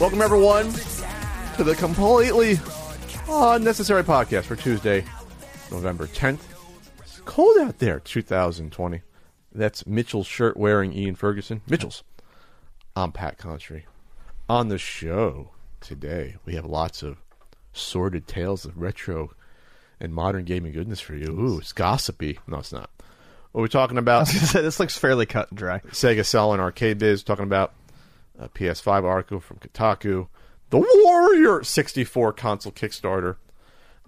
Welcome, everyone, to the completely unnecessary podcast for Tuesday, November 10th. Cold out there, 2020. That's Mitchell's shirt wearing Ian Ferguson. Mitchell's. I'm Pat Contri. On the show today, we have lots of sordid tales of retro and modern gaming goodness for you. Ooh, it's gossipy. No, it's not. What are we talking about? this looks fairly cut and dry. Sega selling arcade biz, talking about a PS5 article from Kotaku, the Warrior 64 console Kickstarter,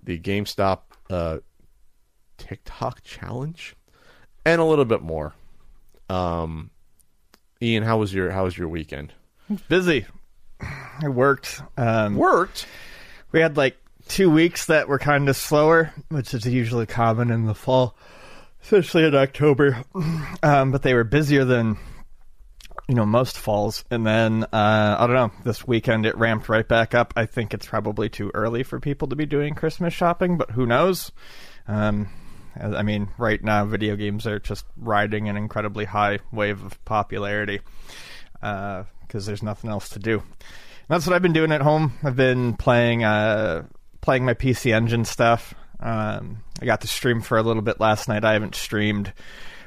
the GameStop uh, TikTok challenge, and a little bit more. Um, Ian, how was your how was your weekend? Busy. I worked. Um, Worked. we had like two weeks that were kind of slower, which is usually common in the fall, especially in October. Um, but they were busier than you know most falls. And then uh, I don't know. This weekend it ramped right back up. I think it's probably too early for people to be doing Christmas shopping, but who knows? Um, I mean, right now video games are just riding an incredibly high wave of popularity because there's nothing else to do. And that's what I've been doing at home. I've been playing uh, playing my PC Engine stuff. Um, I got to stream for a little bit last night. I haven't streamed.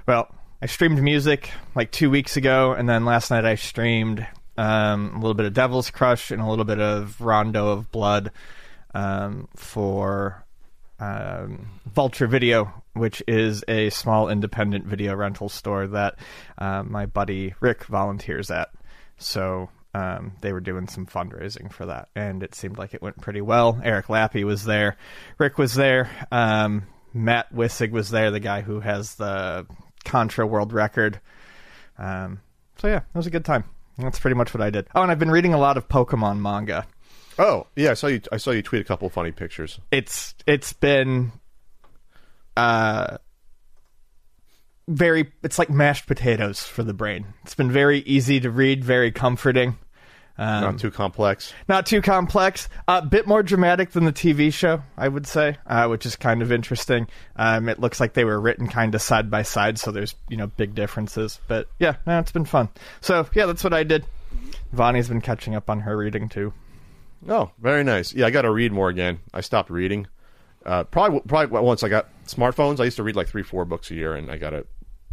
Well, I streamed music like two weeks ago, and then last night I streamed um, a little bit of Devil's Crush and a little bit of Rondo of Blood um, for um, Vulture Video, which is a small independent video rental store that uh, my buddy Rick volunteers at. So um, they were doing some fundraising for that, and it seemed like it went pretty well. Eric Lappy was there, Rick was there, um, Matt Wissig was there, the guy who has the Contra world record. Um, so yeah, it was a good time. That's pretty much what I did. Oh, and I've been reading a lot of Pokemon manga. Oh yeah, I saw you. I saw you tweet a couple of funny pictures. It's it's been uh very it's like mashed potatoes for the brain. It's been very easy to read, very comforting. Um, Not too complex. not too complex. A bit more dramatic than the TV show, I would say, uh, which is kind of interesting. Um, it looks like they were written kind of side by side, so there's you know big differences. But yeah, no, it's been fun. So yeah, that's what I did. Vonnie's been catching up on her reading too. Oh, very nice. Yeah, I got to read more again. I stopped reading. Uh, probably, probably once I got smartphones. I used to read like three, four books a year, and I got to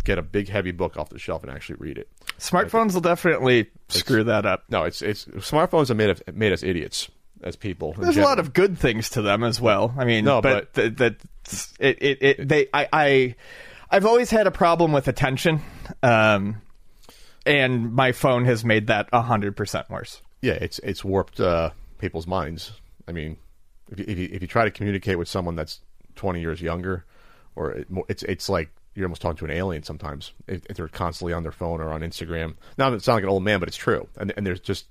get a big, heavy book off the shelf and actually read it. Smartphones will definitely screw that up. No, it's it's smartphones have made us, made us idiots as people. There's a lot of good things to them as well. I mean, No, but, th- that it, it, it they I, I I've always had a problem with attention, um, and my phone has made that hundred percent worse. yeah, it's it's warped uh, people's minds. I mean, if you, if you if you try to communicate with someone that's twenty years younger, or it, it's it's like you're almost talking to an alien sometimes if, if they're constantly on their phone or on Instagram. Now it sounds like an old man, but it's true. And and there's just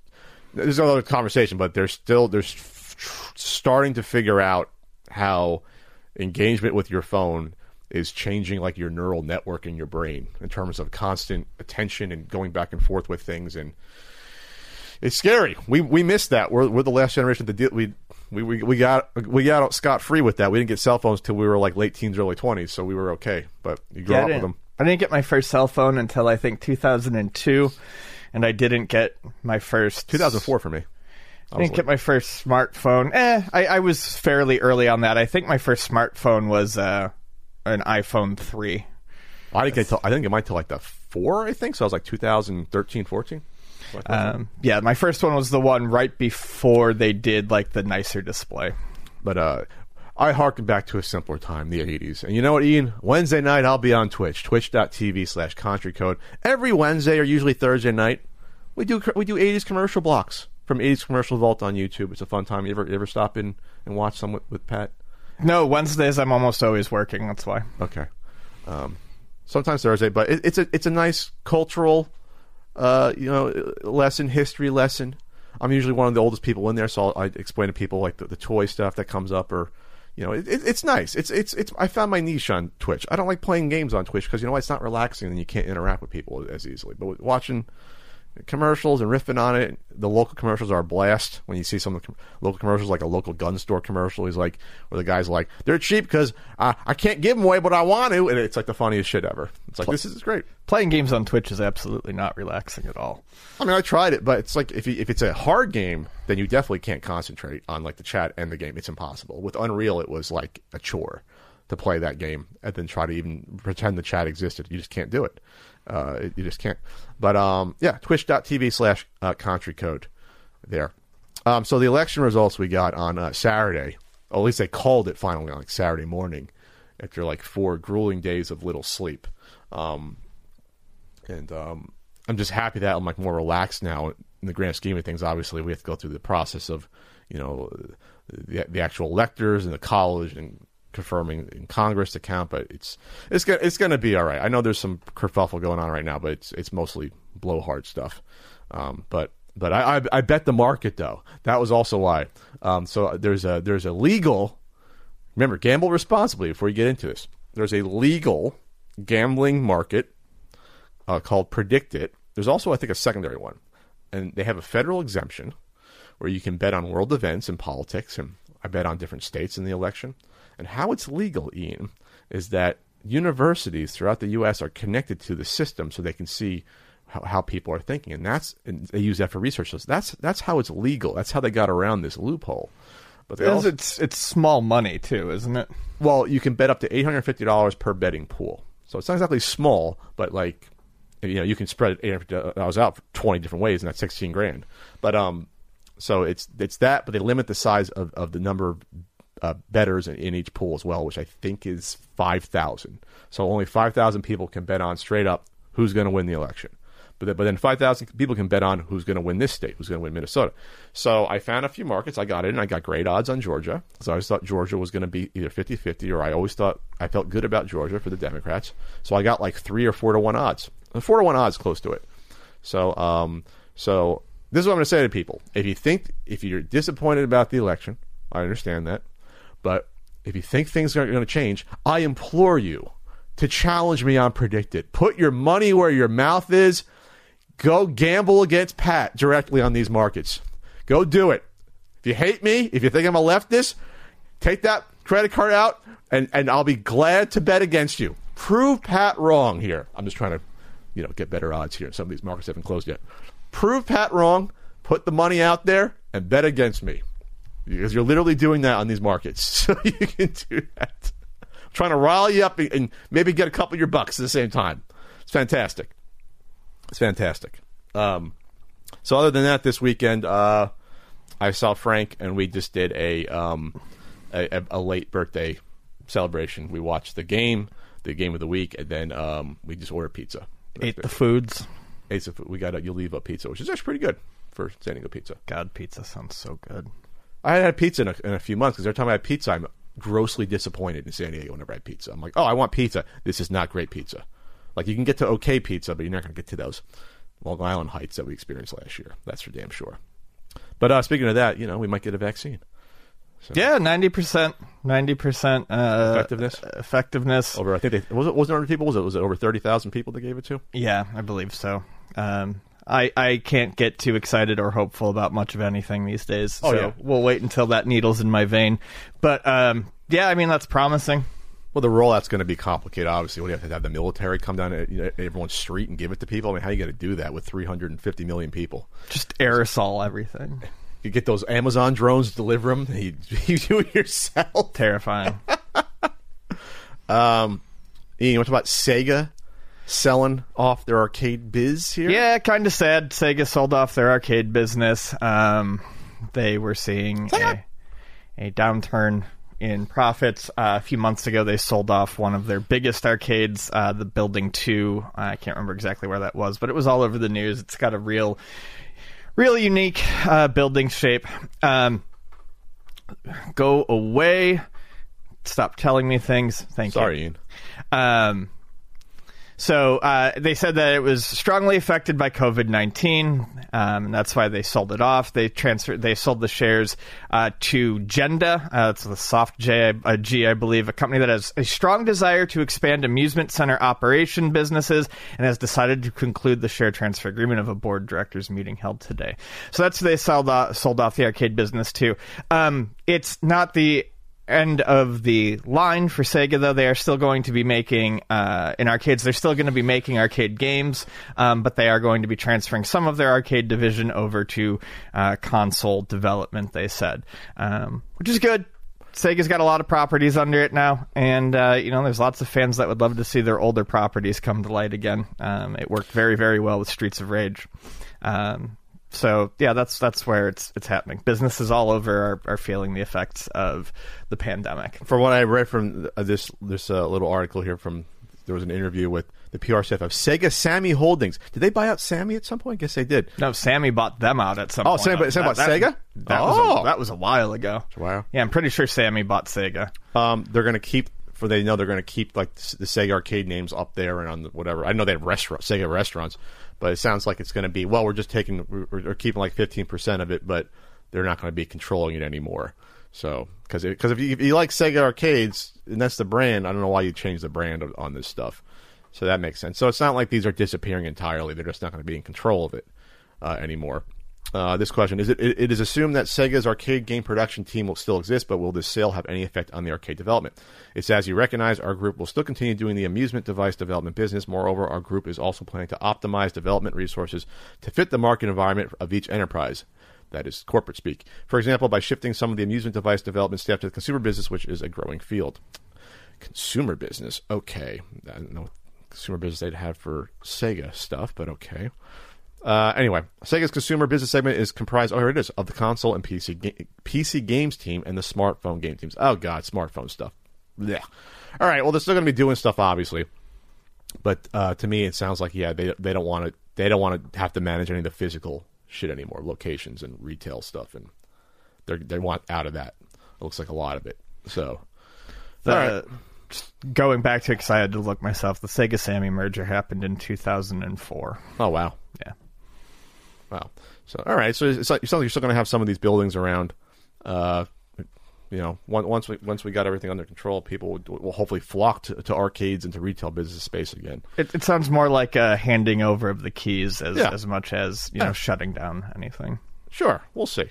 there's another conversation, but there's still there's f- starting to figure out how engagement with your phone is changing like your neural network in your brain in terms of constant attention and going back and forth with things and it's scary. We we missed that. We're we're the last generation that did we we we, we got we got scot free with that. We didn't get cell phones till we were like late teens, early twenties, so we were okay. But you grew Yeah, up with them. I didn't get my first cell phone until I think 2002, and I didn't get my first 2004 for me. I didn't get my first smartphone. Eh, I, I was fairly early on that. I think my first smartphone was uh, an iPhone three. I didn't get till, I didn't get mine till like the four, I think. So I was like 2013, 14. Um, yeah, my first one was the one right before they did like the nicer display. But uh, I harken back to a simpler time, the 80s. And you know what, Ian? Wednesday night, I'll be on Twitch, twitch.tv slash country code. Every Wednesday or usually Thursday night, we do we do 80s commercial blocks from 80s Commercial Vault on YouTube. It's a fun time. You ever, you ever stop in and watch some with, with Pat? No, Wednesdays I'm almost always working. That's why. Okay. Um, sometimes Thursday, but it, it's a it's a nice cultural, uh, you know, lesson, history lesson. I'm usually one of the oldest people in there, so I'll, I explain to people like the, the toy stuff that comes up, or You know, it, it, it's nice. It's it's it's. I found my niche on Twitch. I don't like playing games on Twitch because you know what? it's not relaxing and you can't interact with people as easily. But watching commercials and riffing on it. The local commercials are a blast. When you see some of the com- local commercials, like a local gun store commercial, he's like, where the guy's like, they're cheap because uh, I can't give them away, but I want to, and it's like the funniest shit ever. It's like this is great. Playing games on Twitch is absolutely not relaxing at all. I mean, I tried it, but it's like if you, if it's a hard game, then you definitely can't concentrate on like the chat and the game. It's impossible. With Unreal, it was like a chore to play that game and then try to even pretend the chat existed. You just can't do it. Uh, you just can't. But um, yeah, twitch.tv slash uh, country code there. Um, so the election results we got on uh, Saturday, at least they called it finally on like Saturday morning after like four grueling days of little sleep. Um, and um, I'm just happy that I'm like more relaxed now in the grand scheme of things. Obviously, we have to go through the process of you know the, the actual electors and the college and confirming in Congress to count, but it's it's gonna it's gonna be all right. I know there's some kerfuffle going on right now, but it's it's mostly blowhard stuff. Um, but but I, I I bet the market though. That was also why. Um, so there's a there's a legal. Remember, gamble responsibly before you get into this. There's a legal gambling market uh, called PredictIt. There's also, I think, a secondary one, and they have a federal exemption where you can bet on world events and politics, and I bet on different states in the election. And how it's legal, Ian, is that universities throughout the U.S. are connected to the system so they can see how, how people are thinking, and that's and they use that for research. So that's that's how it's legal. That's how they got around this loophole. But also, it's it's small money too, isn't it? well, you can bet up to eight hundred fifty dollars per betting pool. So it's not exactly small, but like you know, you can spread eight hundred dollars out for twenty different ways, and that's sixteen grand. But um, so it's it's that, but they limit the size of, of the number of uh, betters in, in each pool as well, which I think is five thousand. So only five thousand people can bet on straight up who's going to win the election. But then, but then 5,000 people can bet on who's going to win this state, who's going to win Minnesota. So I found a few markets. I got in. And I got great odds on Georgia. So I always thought Georgia was going to be either 50 50 or I always thought I felt good about Georgia for the Democrats. So I got like three or four to one odds. Four to one odds close to it. So, um, so this is what I'm going to say to people. If you think, if you're disappointed about the election, I understand that. But if you think things are going to change, I implore you to challenge me on PredictIt. Put your money where your mouth is. Go gamble against Pat directly on these markets. Go do it. If you hate me, if you think I'm a leftist, take that credit card out and, and I'll be glad to bet against you. Prove Pat wrong here. I'm just trying to, you know, get better odds here. Some of these markets haven't closed yet. Prove Pat wrong, put the money out there, and bet against me. Because you're literally doing that on these markets. So you can do that. I'm trying to rile you up and- maybe get a couple of your bucks at the same time. It's fantastic. It's fantastic. Um, so other than that, this weekend, uh, I saw Frank and we just did a, um, a a- late birthday celebration. We watched the game, the game of the week, and then um, we just ordered pizza. Ate the foods. Ate some food. We got a Uliva pizza, which is actually pretty good for San Diego pizza. God, pizza sounds so good. I hadn't had pizza in a, in a few months because every time I had pizza, I'm grossly disappointed in San Diego whenever I had pizza. I'm like, oh, I want pizza. This is not great pizza. Like you can get to okay pizza, but you're not going to get to those Long Island heights that we experienced last year. That's for damn sure. But uh, speaking of that, you know, we might get a vaccine. Yeah, ninety percent, ninety percent uh, Effectiveness? Effectiveness. Over, I think they was it wasn't it over people. Was it was it over thirty thousand people they gave it to? Yeah, I believe so. Um, I I can't get too excited or hopeful about much of anything these days. Oh, so yeah. we'll wait until that needle's in my vein. But um, yeah, I mean that's promising. Well, the rollout's going to be complicated. Obviously, what do you have to have the military come down to you know, everyone's street and give it to people? I mean, how are you going to do that with three hundred and fifty million people? Just aerosol everything. You get those Amazon drones, deliver them. You, you do it yourself. Terrifying. Um, Ian, you talk about Sega selling off their arcade biz here? yeah, kind of sad. Sega sold off their arcade business. Um, they were seeing a, a downturn in profits. Uh, a few months ago, they sold off one of their biggest arcades, uh, the Building 2. I can't remember exactly where that was, but it was all over the news. It's got a real, real unique uh, building shape. Um, go away. Stop telling me things. Thank you. Sorry, Ian. Um, So uh, they said that it was strongly affected by COVID nineteen. Um, that's why they sold it off. They transferred. They sold the shares uh, to Genda. Uh, it's the soft J, G, I believe, a company that has a strong desire to expand amusement center operation businesses and has decided to conclude the share transfer agreement of a board directors meeting held today. So that's who they sold off, sold off the arcade business to. Um, it's not the end of the line for Sega, though. They are still going to be making uh, in arcades. They're still going to be making arcade games, um, but they are going to be transferring some of their arcade division over to uh, console development. They said, um, which is good. Sega's got a lot of properties under it now, and uh, you know there's lots of fans that would love to see their older properties come to light again. Um, it worked very, very well with Streets of Rage. Um, so yeah, that's that's where it's it's happening. Businesses all over are, are feeling the effects of the pandemic. From what I read from uh, this this uh, little article here, from there was an interview with the PR staff of Sega Sammy Holdings. Did they buy out Sammy at some point? I guess they did. No, Sammy bought them out at some Oh, point. Sammy Sammy bought that, Sega? That, was Oh. a, that was a while ago. Wow. Yeah, I'm pretty sure Sammy bought Sega. Um, they're going to keep for they know they're going to keep like the the Sega arcade names up there and on the, whatever. I know they have restaurant Sega restaurants, but it sounds like it's going to be well. We're just taking we're, keeping like fifteen percent of it, but they're not going to be controlling it anymore. So because because if you, if you like Sega arcades and that's the brand, I don't know why you change the brand on this stuff. So that makes sense. So it's not like these are disappearing entirely. They're just not going to be in control of it uh, anymore. Uh, this question is it, it is assumed that Sega's arcade game production team will still exist, but will this sale have any effect on the arcade development? It's as you recognize, our group will still continue doing the amusement device development business. Moreover, our group is also planning to optimize development resources to fit the market environment of each enterprise. That is corporate speak. For example, by shifting some of the amusement device development staff to the consumer business, which is a growing field. Consumer business, okay. I don't know what consumer business they'd have for Sega stuff, but okay. Uh, anyway, Sega's consumer business segment is comprised, oh, here it is, of the console and PC, ga- PC games team and the smartphone game teams. Oh, God, smartphone stuff. Yeah. All right, well, they're still going to be doing stuff, obviously. But uh, to me, it sounds like, yeah, they, they don't want to they don't want to have to manage any of the physical shit anymore, locations and retail stuff, and they they want out of that. It looks like a lot of it. So, The, All right. going back to because I had to look myself. The Sega Sammy merger happened in 2004. oh wow, Yeah. Wow. So all right. So it sounds like you're still going to have some of these buildings around. Uh, you know, once once we once we got everything under control, people will, will hopefully flock to, to arcades and to retail business space again. It, it sounds more like a handing over of the keys as Yeah. as much as you know shutting down anything. Sure, we'll see.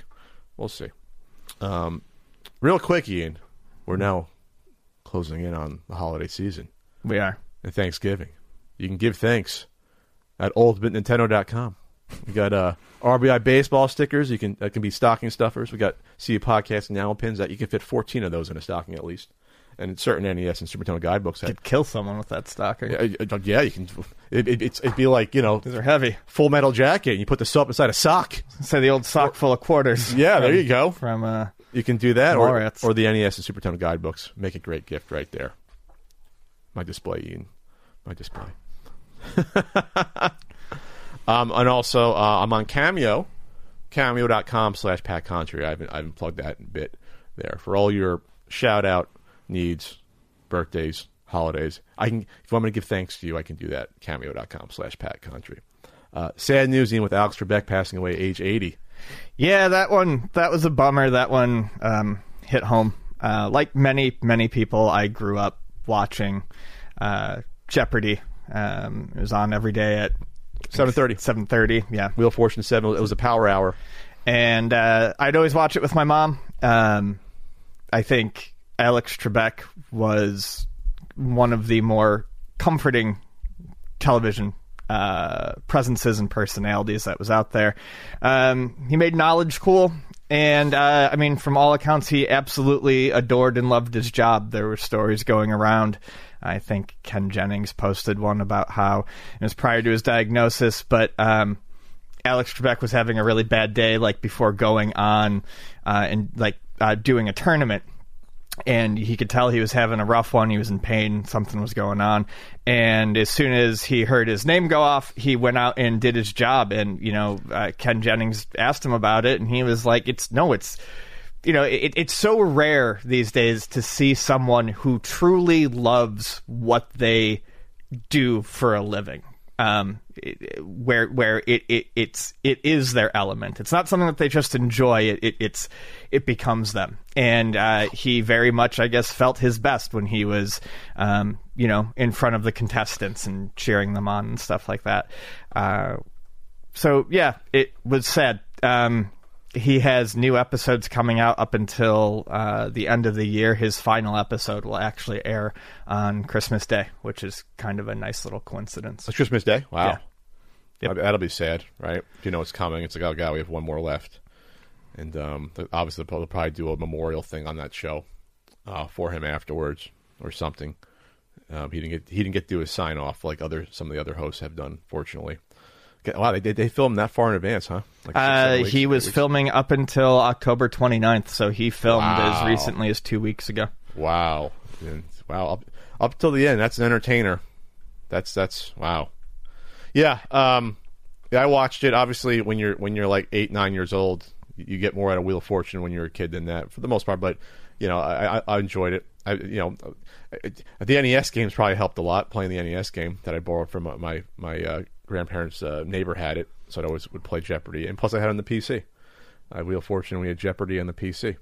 We'll see. Um, real quick, Ian, we're now closing in on the holiday season We are. and Thanksgiving. You can give thanks at ultimatenintendo.com. We got uh, RBI baseball stickers. You can that can be stocking stuffers. We got CU podcast enamel pins that you can fit fourteen of those in a stocking at least, and certain NES and Super Nintendo guidebooks. Could kill someone with that stocking. yeah, uh, yeah, you can. It, it, it's, it'd be like you know, These are heavy. Full Metal Jacket. And you put the soap inside a sock. Say the old sock full of quarters. Yeah, there you go. From uh, You can do that, or, or the NES and Super Nintendo guidebooks. Make a great gift right there. My display, Ian. My display. um, and also, uh, I'm on Cameo, cameo.com slash Pat Contri. I haven't, I haven't plugged that bit there for all your shout out needs, birthdays, holidays. I can, if you want me to give thanks to you, I can do that. Cameo.com slash Pat Contri. Uh, sad news, Ian, with Alex Trebek passing away, age 80. Yeah, that one that was a bummer. That one um, hit home. Uh, like many many people, I grew up watching uh, Jeopardy. Um, it was on every day at 7:30. Seven thirty. Yeah, Wheel of Fortune 7. It was a power hour. and uh, I'd always watch it with my mom. Um, I think Alex Trebek was one of the more comforting television uh, presences and personalities that was out there. Um, he made knowledge cool. And uh, I mean, from all accounts, he absolutely adored and loved his job. There were stories going around. I think Ken Jennings posted one about how it was prior to his diagnosis, but um, Alex Trebek was having a really bad day, like before going on uh, and like uh, doing a tournament. And he could tell he was having a rough one. He was in pain. Something was going on. And as soon as he heard his name go off, he went out and did his job. And, you know, uh, Ken Jennings asked him about it. And he was like, it's no, it's, you know, it, it's so rare these days to see someone who truly loves what they do for a living. Um, where where it, it it's it is their element. It's not something that they just enjoy. It, it it's it becomes them. And uh, he very much, I guess, felt his best when he was, um, you know, in front of the contestants and cheering them on and stuff like that. Uh, so yeah, it was sad. Um, he has new episodes coming out up until uh, the end of the year. His final episode will actually air on Christmas Day, which is kind of a nice little coincidence. It's Christmas Day. Wow. Yeah. Yep. That'll- be sad, right? If you know it's coming, it's like, oh god, we have one more left, and um, obviously they'll probably do a memorial thing on that show uh, for him afterwards or something. Um, he didn't get he didn't get to do his sign off like other some of the other hosts have done. Fortunately, Okay, wow, they they filmed that far in advance, huh? Like Uh, weeks, he was filming up until October 29th, so he filmed Wow. as recently as two weeks ago. Wow, And- wow, up up till the end. That's an entertainer. That's that's wow. Yeah, um, yeah, I watched it. Obviously, when you're when you're like eight nine years old, you get more out of Wheel of Fortune when you're a kid than that for the most part. But you know, I, I, I enjoyed it. I you know, it, the NES games probably helped a lot. Playing the NES game that I borrowed from my my uh, grandparents' uh, neighbor had it, so I always would play Jeopardy. And plus, I had it on the PC. I Wheel of Fortune. We had Jeopardy on the PC.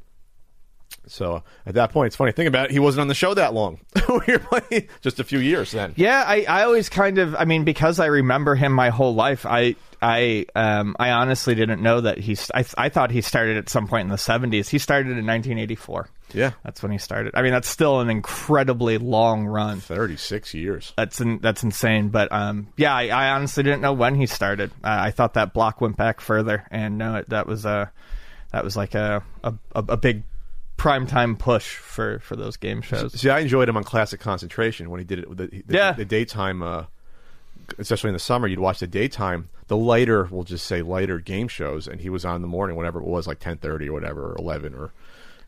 So at that point, it's funny. Think about it. He wasn't on the show that long. we were playing just a few years then. Yeah, I, I always kind of I mean because I remember him my whole life. I I um I honestly didn't know that he st- I I thought he started at some point in the 70s. He started in 1984. Yeah, That's when he started. I mean that's still an incredibly long run. thirty-six years. That's in, that's insane. But um yeah, I, I honestly didn't know when he started. Uh, I thought that block went back further, and no, it, that was a that was like a a, a big primetime push for for those game shows. See, I enjoyed him on Classic Concentration when he did it with the, the, Yeah. the daytime, uh, especially in the summer. You'd watch the daytime, the lighter, we'll just say lighter game shows, and he was on in the morning, whatever it was, like ten thirty or whatever, or eleven, or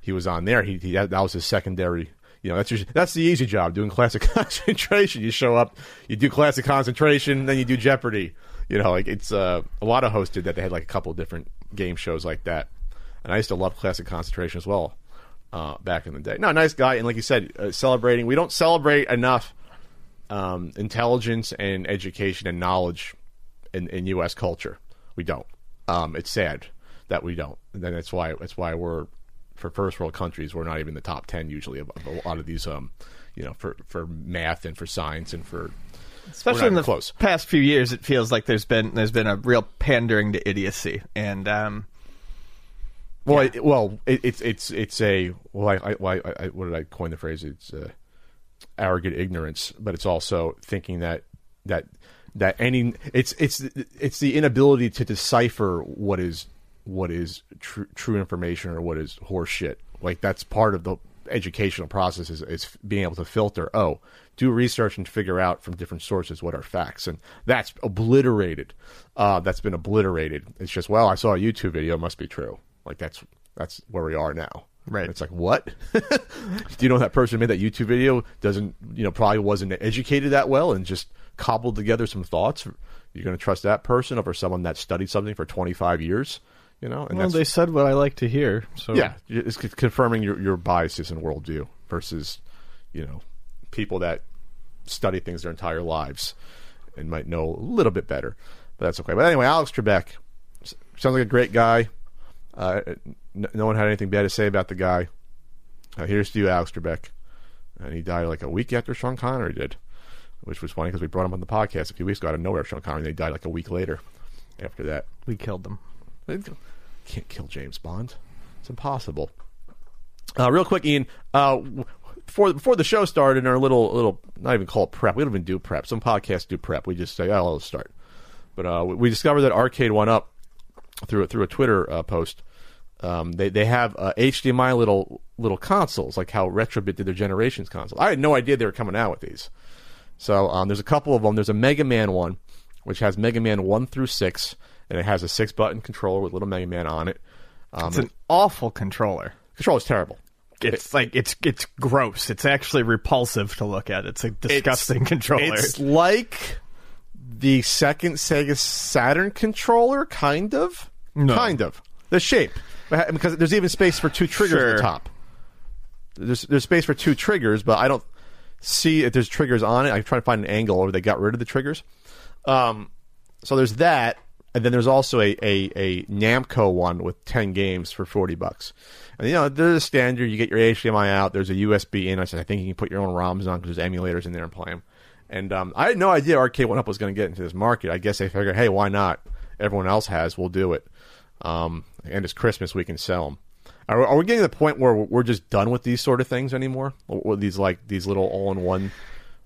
he was on there. He, he that was his secondary. You know, that's your, that's the easy job doing Classic Concentration. You show up, you do Classic Concentration, then you do Jeopardy. You know, like it's uh, a lot of hosts did that. They had like a couple different game shows like that, and I used to love Classic Concentration as well uh, back in the day. No, nice guy, and like you said, uh, celebrating. We don't celebrate enough um, intelligence and education and knowledge in, in U.S. culture. We don't. Um, it's sad that we don't. And then that's why that's why we're for first world countries we're not even the top ten usually of, of a lot of these um, you know for for math and for science and for Especially in the close. past few years, it feels like there's been there's been a real pandering to idiocy, and um, Well, it, well, it, it's it's it's a well, I, I, well, I, I what did I coin the phrase? It's uh, arrogant ignorance, but it's also thinking that that that any it's it's it's the inability to decipher what is what is true true information or what is horse shit. Like that's part of the educational process is, is being able to filter. Oh, do research and figure out from different sources what are facts, and that's obliterated. Uh, that's been obliterated. It's just well, I saw a YouTube video, it must be true. Like that's that's where we are now. Right. It's like what? Do you know that person made that YouTube video doesn't you know probably wasn't educated that well and just cobbled together some thoughts? You're going to trust that person over someone that studied something for 25 years? You know, and well, they said what I like to hear. So yeah, it's c- confirming your your biases and worldview versus you know people that study things their entire lives and might know a little bit better. But that's okay. But anyway, Alex Trebek sounds like a great guy. Uh, n- no one had anything bad to say about the guy. Uh, here's to you, Alex Trebek. And he died like a week after Sean Connery did, which was funny because we brought him on the podcast a few weeks ago out of nowhere. Sean Connery, and he died like a week later after that. we killed them. Can't kill James Bond. It's impossible. Uh, real quick, Ian. Uh, before before the show started, in our little little not even call it prep. We don't even do prep. Some podcasts do prep. We just say, "Oh, let's start." But uh, we, we discovered that Arcade One Up through through a Twitter uh, post. Um, they they have uh, HDMI little little consoles, like how Retrobit did their Generations console. I had no idea they were coming out with these. So um, there's a couple of them. There's a Mega Man one, which has Mega Man one through six, and it has a six button controller with little Mega Man on it. Um, It's an awful controller. control is terrible. It's like it's it's gross. It's actually repulsive to look at. It's a disgusting controller. It's like the second Sega Saturn controller, kind of. No. Kind of. The shape, because there's even space for two triggers at the top. There's there's space for two triggers, but I don't. see if there's triggers on it. I try to find an angle or they got rid of the triggers. Um, so there's that, and then there's also a, a, a Namco one with ten games for forty bucks. And you know, there's a standard. You get your HDMI out. There's a USB in. I said I think you can put your own ROMs on because there's emulators in there and play them. And um, I had no idea Arcade One Up was going to get into this market. I guess they figured, hey, why not? Everyone else has, we'll do it. Um, and it's Christmas, we can sell them. Are, are we getting to the point where we're just done with these sort of things anymore? Or these like these little all-in-one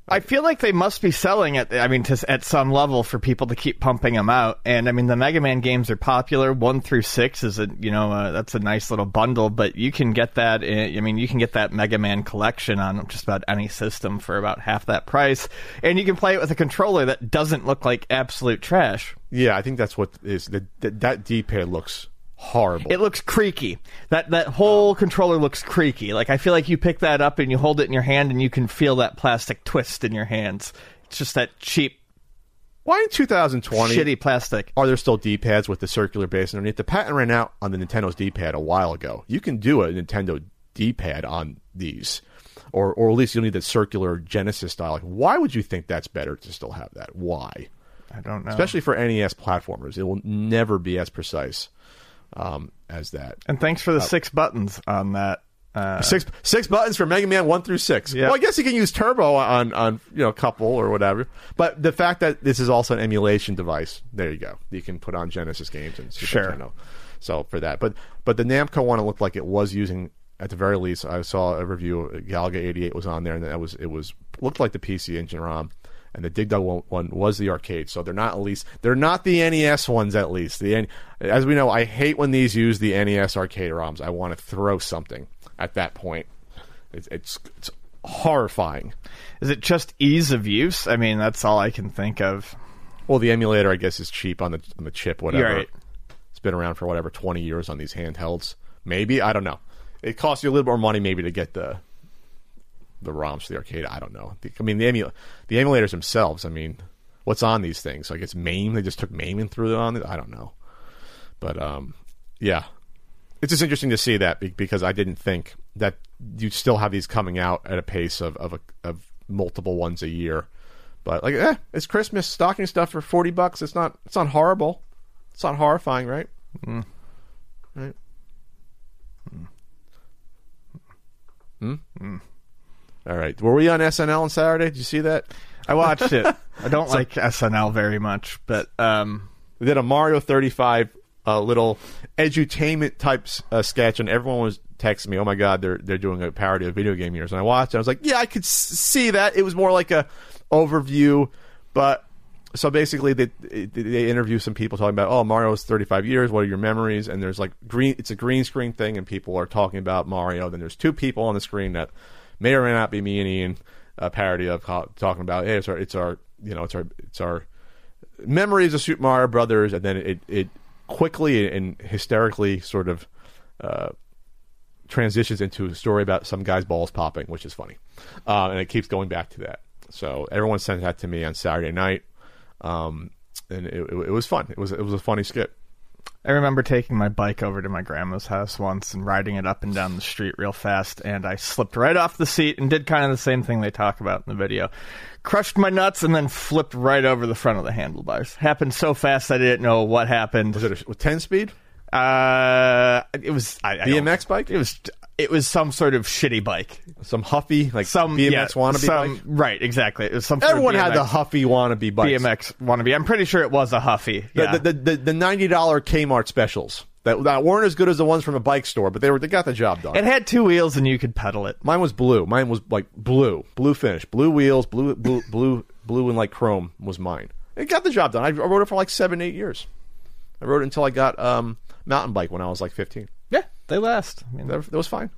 I feel like they must be selling it. I mean, to, at some level for people to keep pumping them out. And I mean, the Mega Man games are popular. One through six is a you know uh, that's a nice little bundle. But you can get that. In, I mean, you can get that Mega Man collection on just about any system for about half that price, and you can play it with a controller that doesn't look like absolute trash. Yeah, I think that's what is that that D-pad looks horrible. It looks creaky. That that whole oh. controller looks creaky. Like I feel like you pick that up and you hold it in your hand and you can feel that plastic twist in your hands. It's just that cheap Why in 2020 shitty plastic. are there still D-pads with the circular base underneath? The patent ran out on the Nintendo's D-pad a while ago. You can do a Nintendo D-pad on these, or or at least you'll need the circular Genesis style. Like, why would you think that's better to still have that? Why? I don't know. Especially for NES platformers, it will never be as precise um, as that. and thanks for the six buttons on that. Uh, Six six buttons for Mega Man one through six. Yeah. Well, I guess you can use Turbo on on you know couple or whatever. But the fact that this is also an emulation device, there you go. You can put on Genesis games and Super Sure. Nintendo. So for that, but but the Namco one, it looked like it was using at the very least. I saw a review. Galaga eighty eight was on there, and that was it was looked like the PC engine ROM. And the Dig Dug one, one was the arcade, so they're not at least they're not the NES ones at least. The as we know, I hate when these use the NES arcade ROMs. I want to throw something at that point. It's it's, it's horrifying. is it just ease of use? I mean, that's all I can think of. Well, the emulator, I guess, is cheap on the on the chip, whatever. Right. It's been around for whatever twenty years on these handhelds. Maybe I don't know. It costs you a little more money maybe to get the the ROMs for the arcade. I don't know. The- I mean, the emu- the emulators themselves. I mean, what's on these things? Like it's MAME. They just took MAME and threw it on it. I don't know. But um, yeah, it's just interesting to see that because I didn't think that you'd still have these coming out at a pace of of, a, of multiple ones a year. But like, eh, it's Christmas stocking stuff for forty bucks. It's not. It's not horrible. It's not horrifying, right? Right. Hmm. All right. Were we on SNL on Saturday? Did you see that? I watched it. I don't like SNL very much, but um, They did a Mario 35 uh, little edutainment type uh, sketch, and everyone was texting me, "Oh my god, they're they're doing a parody of video game years." And I watched, it. I was like, "Yeah, I could s- see that." It was more like a overview, but so basically, they they interview some people talking about, "Oh, Mario's 35 years. What are your memories?" And there's like green, it's a green screen thing, and people are talking about Mario. Then there's two people on the screen that may or may not be me and Ian, a parody of talking about, "Hey, it's our it's our you know it's our it's our." memories of Super Mario Brothers, and then it it quickly and hysterically sort of uh, transitions into a story about some guy's balls popping, which is funny, uh, and it keeps going back to that. So everyone sent that to me on Saturday night, um, and it, it, it was fun. It was it was a funny skit. I remember taking my bike over to my grandma's house once and riding it up and down the street real fast, and I slipped right off the seat and did kind of the same thing they talk about in the video. Crushed my nuts and then flipped right over the front of the handlebars. Happened so fast I didn't know what happened. Was it a, with ten speed Uh, it was I, I BMX bike? It was it was some sort of shitty bike. Some huffy like Some BMX yeah, wannabe some, bike. Right, exactly. It was some. Sort Everyone of had the huffy wannabe bike. BMX wannabe. I'm pretty sure it was a Huffy. The, Yeah. the, the, the ninety dollar Kmart specials that, that weren't as good as the ones from a bike store, but they were they got the job done. it had two wheels and you could pedal it. Mine was blue. Mine was like blue, blue finish, blue wheels, blue, blue, blue, blue, and like chrome was mine. It got the job done. I, I rode it for like seven, eight years. I rode it until I got um, mountain bike when I was like fifteen. They last. I mean, That, that was fine.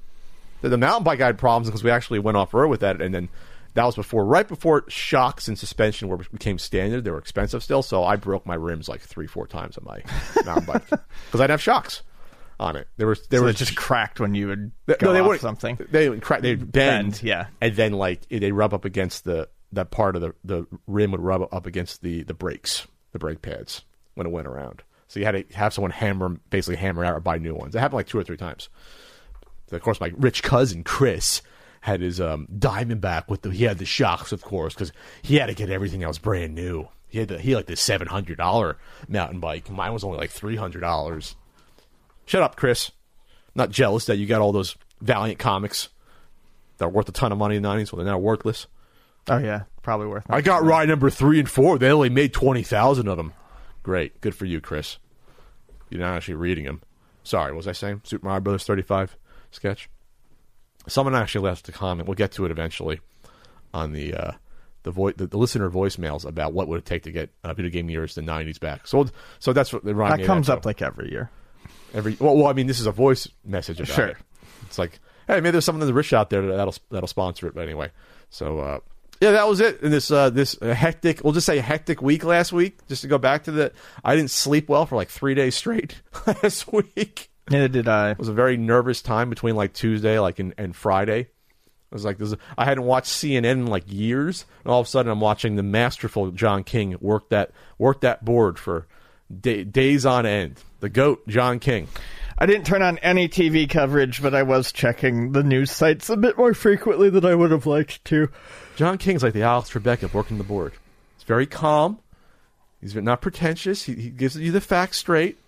The, the mountain bike I had problems because we actually went off road with that, and then that was before, right before shocks and suspension were became standard. They were expensive still, so I broke my rims like three, four times on my mountain bike because I'd have shocks on it. There was there so was just cracked when you would Th- no, they off wouldn't. something. They would crack. They'd bend, Bend, yeah. and then like they rub up against the that part of the the rim would rub up against the the brakes, the brake pads when it went around. So you had to have someone hammer, basically hammer out or buy new ones. It happened like two or three times. So of course, my rich cousin Chris had his um, Diamondback with the he had the shocks, of course, because he had to get everything else brand new. He had the, he had like the seven hundred dollar mountain bike. Mine was only like three hundred dollars. Shut up, Chris. Not jealous that you got all those Valiant comics that are worth a ton of money in the nineties. Well, they're now worthless. Oh yeah, probably worth. I got ride number three and four. They only made twenty thousand of them. Great, good for you, Chris. You're not actually reading them. Sorry, what was I saying? Super Mario Brothers 35 sketch. Someone actually left a comment. We'll get to it eventually on the uh, the, vo- the the listener voicemails about what would it take to get uh, video game years the 90s back. So so that's what they That comes up like every year. every. Well, well, I mean, this is a voice message about Sure. it. It's like, hey, maybe there's someone in the rich out there that'll that'll sponsor it. But anyway, so uh, yeah, that was it. In this uh, this hectic, we'll just say hectic week last week. Just to go back to the, I didn't sleep well for like three days straight last week. Neither did I. It was a very nervous time between like Tuesday, like and, and Friday. It was like this. I hadn't watched CNN in like years, and all of a sudden I'm watching the masterful John King work that work that board for day, days on end. The goat, John King. I didn't turn on any TV coverage, but I was checking the news sites a bit more frequently than I would have liked to. John King's like the Alex Trebek of working the board. He's very calm. He's not pretentious. He, he gives you the facts straight.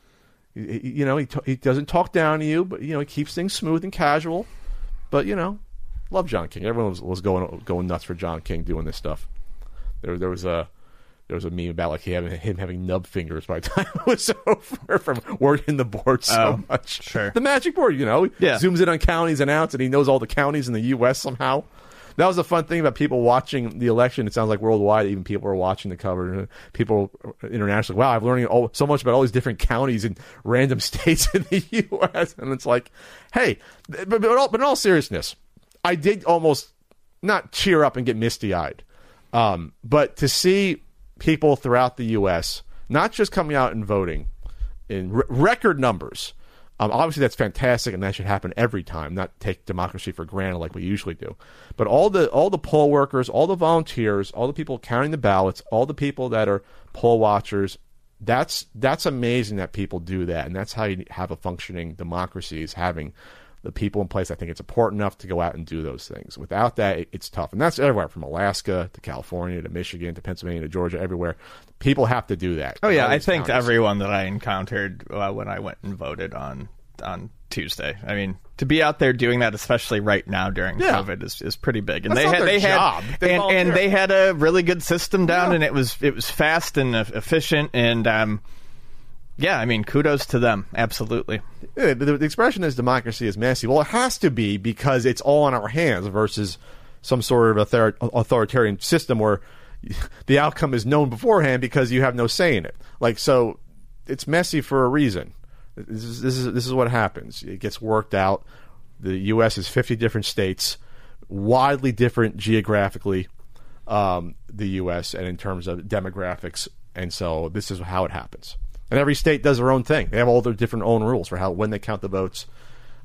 He, you know, he, t- he doesn't talk down to you, but you know, he keeps things smooth and casual. But you know, love John King. Everyone was, was going going nuts for John King doing this stuff. There, there was a there was a meme about like having him having nub fingers by the time it was over from working the board so Oh, much. sure. the magic board, you know, Yeah. zooms in on counties and outs, and he knows all the counties in the U.S. somehow. That was the fun thing about people watching the election. It sounds like worldwide, even people are watching the coverage. People internationally, wow, I'm learning all, so much about all these different counties and random states in the U.S. And it's like, hey, but, but, in all, but in all seriousness, I did almost not cheer up and get misty eyed, um, but to see people throughout the U.S. not just coming out and voting in r- record numbers. Um, obviously, that's fantastic, and that should happen every time. Not take democracy for granted like we usually do. But all the all the poll workers, all the volunteers, all the people counting the ballots, all the people that are poll watchers. That's that's amazing that people do that, and that's how you have a functioning democracy is having the people in place. I think it's important enough to go out and do those things. Without that, it's tough, and that's everywhere from Alaska to California to Michigan to Pennsylvania to Georgia. Everywhere, people have to do that. Oh yeah, I thanked counties. everyone that I encountered uh, when I went and voted on on Tuesday. I mean, to be out there doing that, especially right now during Yeah. COVID, is, is pretty big. And That's they had they job. had They and, volunteer. and they had a really good system down, Yeah. and it was it was fast and efficient, and um, yeah, I mean, kudos to them, absolutely. Yeah, the, the expression is democracy is messy. Well, it has to be because it's all in our hands versus some sort of author- authoritarian system where the outcome is known beforehand because you have no say in it. Like so, it's messy for a reason. This is this is this is what happens. It gets worked out. The U.S. is fifty different states, widely different geographically. Um, the U.S. and in terms of demographics, and so this is how it happens. And every state does their own thing. They have all their different own rules for how when they count the votes,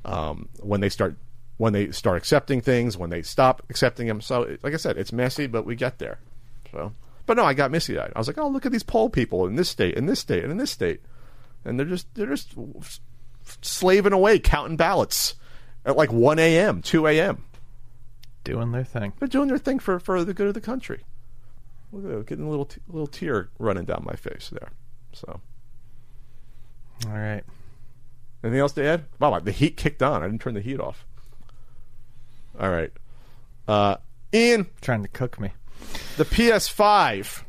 um, when they start when they start accepting things, when they stop accepting them. So, like I said, it's messy, but we get there. So, but no, I got misty eyed. I was like, oh, look at these poll people in this state, in this state, and in this state, and they're just they're just slaving away counting ballots at like one a.m., two a.m. Doing their thing. They're doing their thing for, for the good of the country. Look at that, getting a little t- little tear running down my face there. So, All right. anything else to add? Wow, the heat kicked on. I didn't turn the heat off. All right, uh, Ian, Trying to cook me. the PS5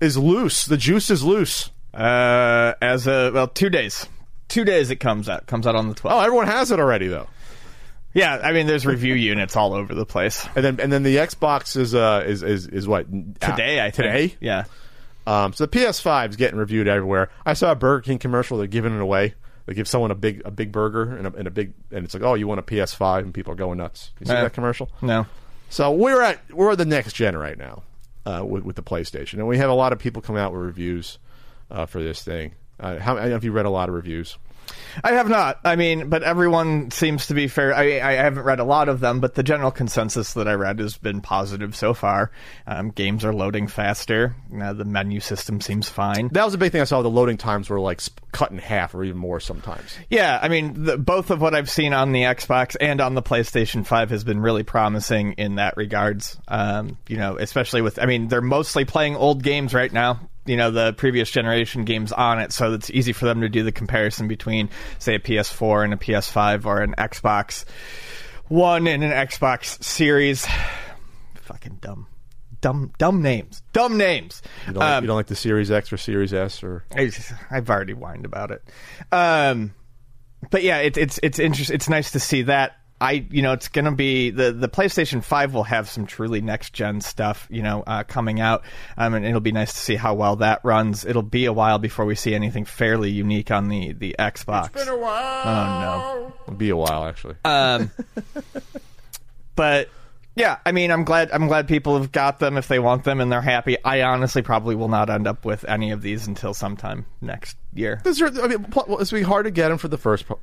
is loose. The juice is loose. Uh, as a well, two days. Two days it comes out. Comes out on the twelfth. Oh, everyone has it already though. Yeah, I mean, there's review units all over the place. And then and then the Xbox is uh is is, is what Today, I think. today. Yeah. Um, so the PS5 is getting reviewed everywhere. I saw a Burger King commercial. They're giving it away. They give someone a big a big burger and a, and a big and it's like, oh, you want a PS5, and people are going nuts. You see Uh, that commercial? No. So we're at we're at the next gen right now uh, with with the PlayStation, and we have a lot of people coming out with reviews uh, for this thing. Uh, how have you read a lot of reviews? I have not. I mean, but everyone seems to be fair. I, I haven't read a lot of them, but the general consensus that I read has been positive so far. Um, games are loading faster. Uh, the menu system seems fine. That was a big thing I saw. The loading times were like cut in half or even more sometimes. Yeah, I mean, the, both of what I've seen on the Xbox and on the PlayStation 5 has been really promising in that regards. Um, you know, especially with, I mean, they're mostly playing old games right now. You know, the previous generation games on it, so it's easy for them to do the comparison between, say, a PS4 and a PS5 or an Xbox One and an Xbox Series. Fucking dumb. Dumb, dumb names. Dumb names. You don't, like, you don't like the Series X or Series S or I, I've already whined about it. Um, but yeah, it's it's it's interesting. It's nice to see that. I you know it's gonna be the the PlayStation Five will have some truly next gen stuff you know uh, coming out, um, and it'll be nice to see how well that runs. It'll be a while before we see anything fairly unique on the the Xbox. Been a while. Oh no, it'll be a while actually. Um, but yeah, I mean, I'm glad I'm glad people have got them if they want them and they're happy. I honestly probably will not end up with any of these until sometime next year. Is there, I mean, it's be hard to get them for the first p-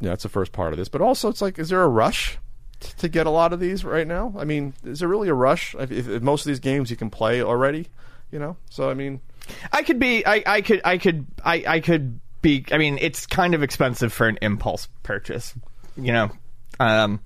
Yeah, that's the first part of this. But also, it's like, is there a rush to get a lot of these right now? I mean, is there really a rush? If, if, if most of these games you can play already, you know. So I mean, I could be. I, I could. I could. I, I could be. I mean, it's kind of expensive for an impulse purchase. You know. Um,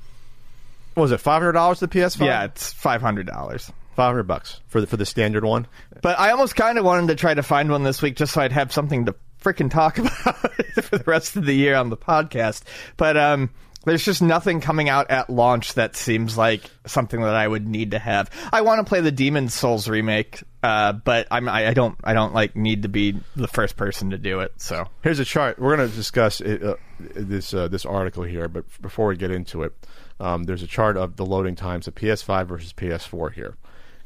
what was it five hundred dollars to the PS5? yeah, it's five hundred dollars. five hundred bucks for the for the standard one. But I almost kind of wanted to try to find one this week just so I'd have something to freaking talk about for the rest of the year on the podcast. But um, there's just nothing coming out at launch that seems like something that I would need to have. I want to play the Demon's Souls remake, uh, but I'm I, I don't I don't like need to be the first person to do it. So Here's a chart. We're going to discuss it, uh, this uh, this article here, but before we get into it, um, there's a chart of the loading times of PS5 versus PS4 here.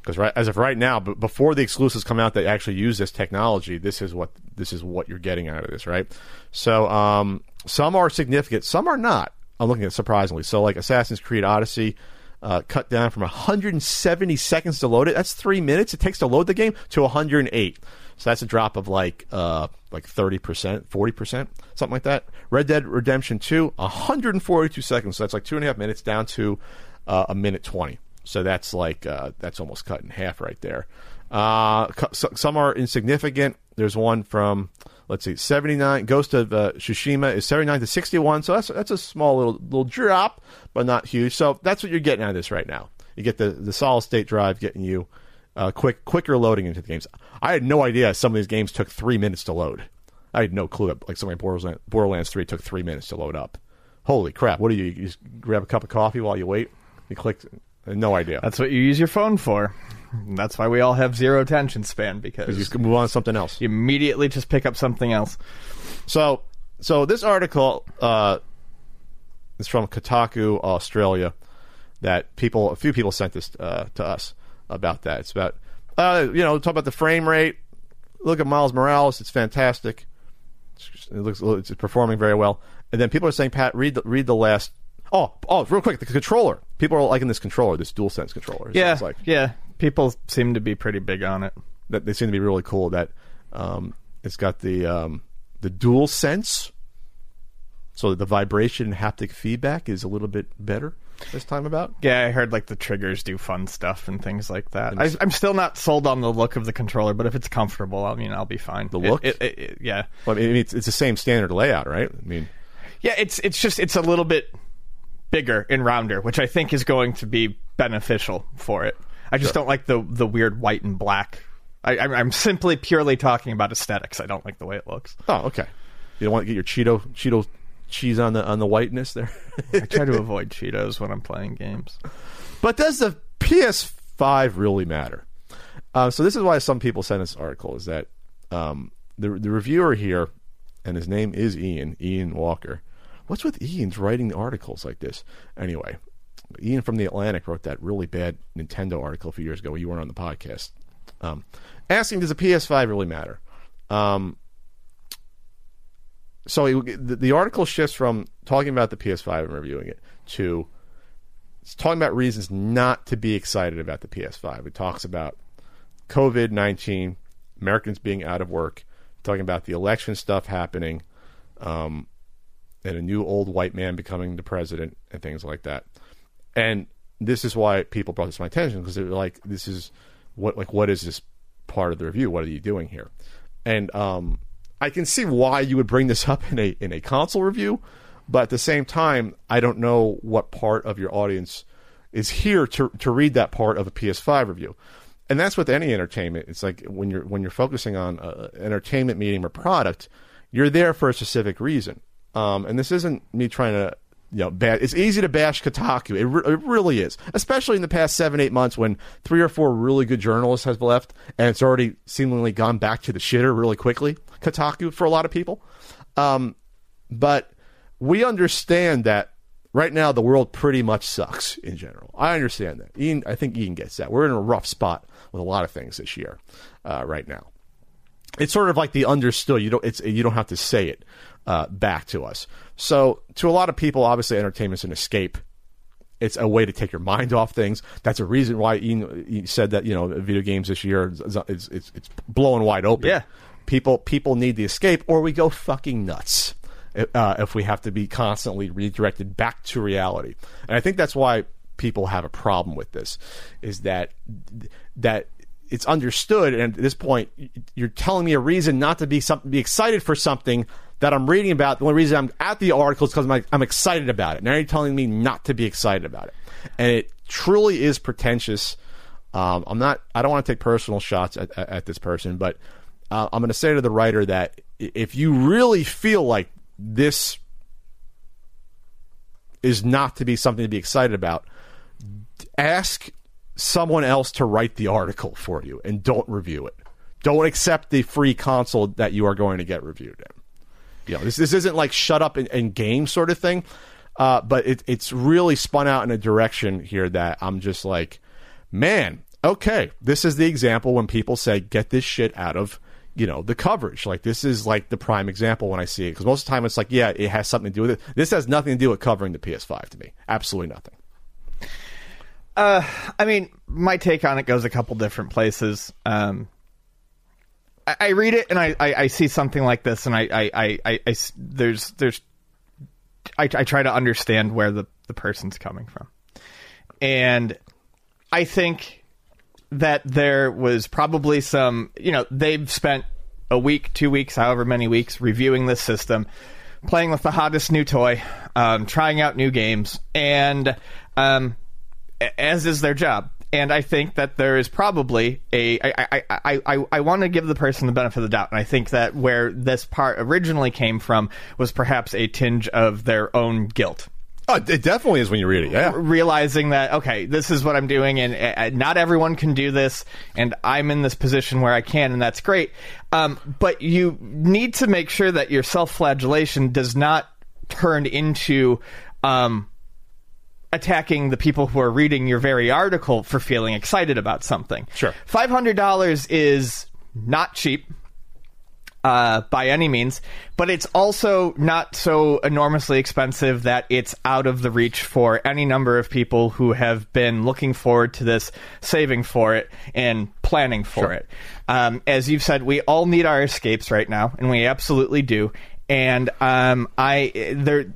Because right as of right now, before the exclusives come out that actually use this technology, this is what this is what you're getting out of this, right? So um, some are significant, some are not. I'm looking at surprisingly. So like Assassin's Creed Odyssey. Uh, cut down from 170 seconds to load it. That's three minutes it takes to load the game to 108. So that's a drop of like uh, like 30 percent, 40 percent, something like that. Red Dead Redemption 2, 142 seconds. So that's like two and a half minutes down to uh, a minute 20. So that's like uh, that's almost cut in half right there. Uh, so- some are insignificant. There's one from let's see, 79. Ghost of uh, Tsushima is 79 to 61. So that's that's a small little little drop, but not huge. So that's what you're getting out of this right now. You get the the solid state drive getting you uh, quick quicker loading into the games. I had no idea some of these games took three minutes to load. I had no clue that like some of Borderlands, Borderlands 3 took three minutes to load up. Holy crap! What do you, you just grab a cup of coffee while you wait? You click. No idea. that's what you use your phone for. That's why we all have zero attention span because you move on to something else. you immediately just pick up something else. So, so this article uh, is from Kotaku Australia. That people, a few people sent this uh, to us about that. It's about, uh, you know, talk about the frame rate. Look at Miles Morales; it's fantastic. It looks, it's performing very well. And then people are saying, Pat, read the, read the last. Oh, oh, real quick, the controller. People are liking this controller, this DualSense controller. Yeah, like yeah. People seem to be pretty big on it. that they seem to be really cool. That um, it's got the um, the dual sense, so the vibration and haptic feedback is a little bit better this time about. Yeah, I heard like the triggers do fun stuff and things like that. I, I'm still not sold on the look of the controller, but if it's comfortable, I mean, I'll be fine. The look? it- it- it- yeah, Well, I mean, it's, it's the same standard layout, right? I mean, yeah. It's it's just it's a little bit bigger and rounder, which I think is going to be beneficial for it. I just don't like the the weird white and black. I, I'm, I'm simply purely talking about aesthetics. I don't like the way it looks. oh, okay. You don't want to get your Cheeto Cheeto cheese on the on the whiteness there. I try to avoid Cheetos when I'm playing games. But does the PS5 really matter? Uh, so this is why some people sent this article is that um, the the reviewer here, and his name is Ian Ian Walker. What's with Ian's writing the articles like this? Anyway, Ian from the Atlantic wrote that really bad Nintendo article a few years ago. You weren't on the podcast, um, asking does the PS5 really matter? Um, so he, the, the article shifts from talking about the PS5 and reviewing it to talking about reasons not to be excited about the PS5. It talks about COVID 19, Americans being out of work, talking about the election stuff happening, um, and a new old white man becoming the president and things like that. And this is why people brought this to my attention because they're like, this is what like what is this part of the review? What are you doing here? And um, I can see why you would bring this up in a in a console review, but at the same time, I don't know what part of your audience is here to to read that part of a PS5 review. And that's with any entertainment. It's like when you're when you're focusing on uh, entertainment medium or product, you're there for a specific reason. Um, and this isn't me trying to you know, bad. It's easy to bash Kotaku. It, re- it really is, especially in the past seven, eight months when three or four really good journalists have left, and it's already seemingly gone back to the shitter really quickly. Kotaku for a lot of people, um, but we understand that right now the world pretty much sucks in general. I understand that. Ian, I think Ian gets that. We're in a rough spot with a lot of things this year, uh, right now. It's sort of like the understood. You don't. It's you don't have to say it uh, back to us. So, to a lot of people, obviously, entertainment's an escape. It's a way to take your mind off things. That's a reason why Ian, said that you know video games this year it's it's, it's blowing wide open. Yeah, people people need the escape, or we go fucking nuts uh, if we have to be constantly redirected back to reality. And I think that's why people have a problem with this, is that that it's understood, and at this point, you're telling me a reason not to be some, be excited for something that I'm reading about. The only reason I'm at the article is because I'm, I'm excited about it. Now you're telling me not to be excited about it, and it truly is pretentious. Um, I'm not. I don't want to take personal shots at, at, at this person, but uh, I'm going to say to the writer that if you really feel like this is not to be something to be excited about, ask someone else to write the article for you and don't review it. Don't accept the free console that you are going to get reviewed in. You know, this this isn't like shut up and, and game sort of thing, uh, but it, it's really spun out in a direction here that I'm just like, man, okay, this is the example when people say get this shit out of you know the coverage. Like this is like the prime example when I see it because most of the time it's like, yeah, it has something to do with it. This has nothing to do with covering the PS5 to me. Absolutely nothing. Uh, I mean, my take on it goes a couple different places. Um, I, read it and I, I, I, see something like this, and I, I, I, I there's there's I, I try to understand where the the person's coming from, and I think that there was probably some you know they've spent a week, two weeks, however many weeks reviewing this system, playing with the hottest new toy, um, trying out new games, and um, as is their job and I think that there is probably a. I, I, I, I, I want to give the person the benefit of the doubt, and I think that where this part originally came from was perhaps a tinge of their own guilt. Oh, it definitely is when you read it. Yeah, realizing that okay, this is what I'm doing, and uh, not everyone can do this, and I'm in this position where I can, and that's great. Um, but you need to make sure that your self-flagellation does not turn into um, attacking the people who are reading your very article for feeling excited about something. Sure. $500 is not cheap. Uh, by any means, but it's also not so enormously expensive that it's out of the reach for any number of people who have been looking forward to this, saving for it, and planning for sure. it. Um, as you've said, we all need our escapes right now, and we absolutely do. And um, I there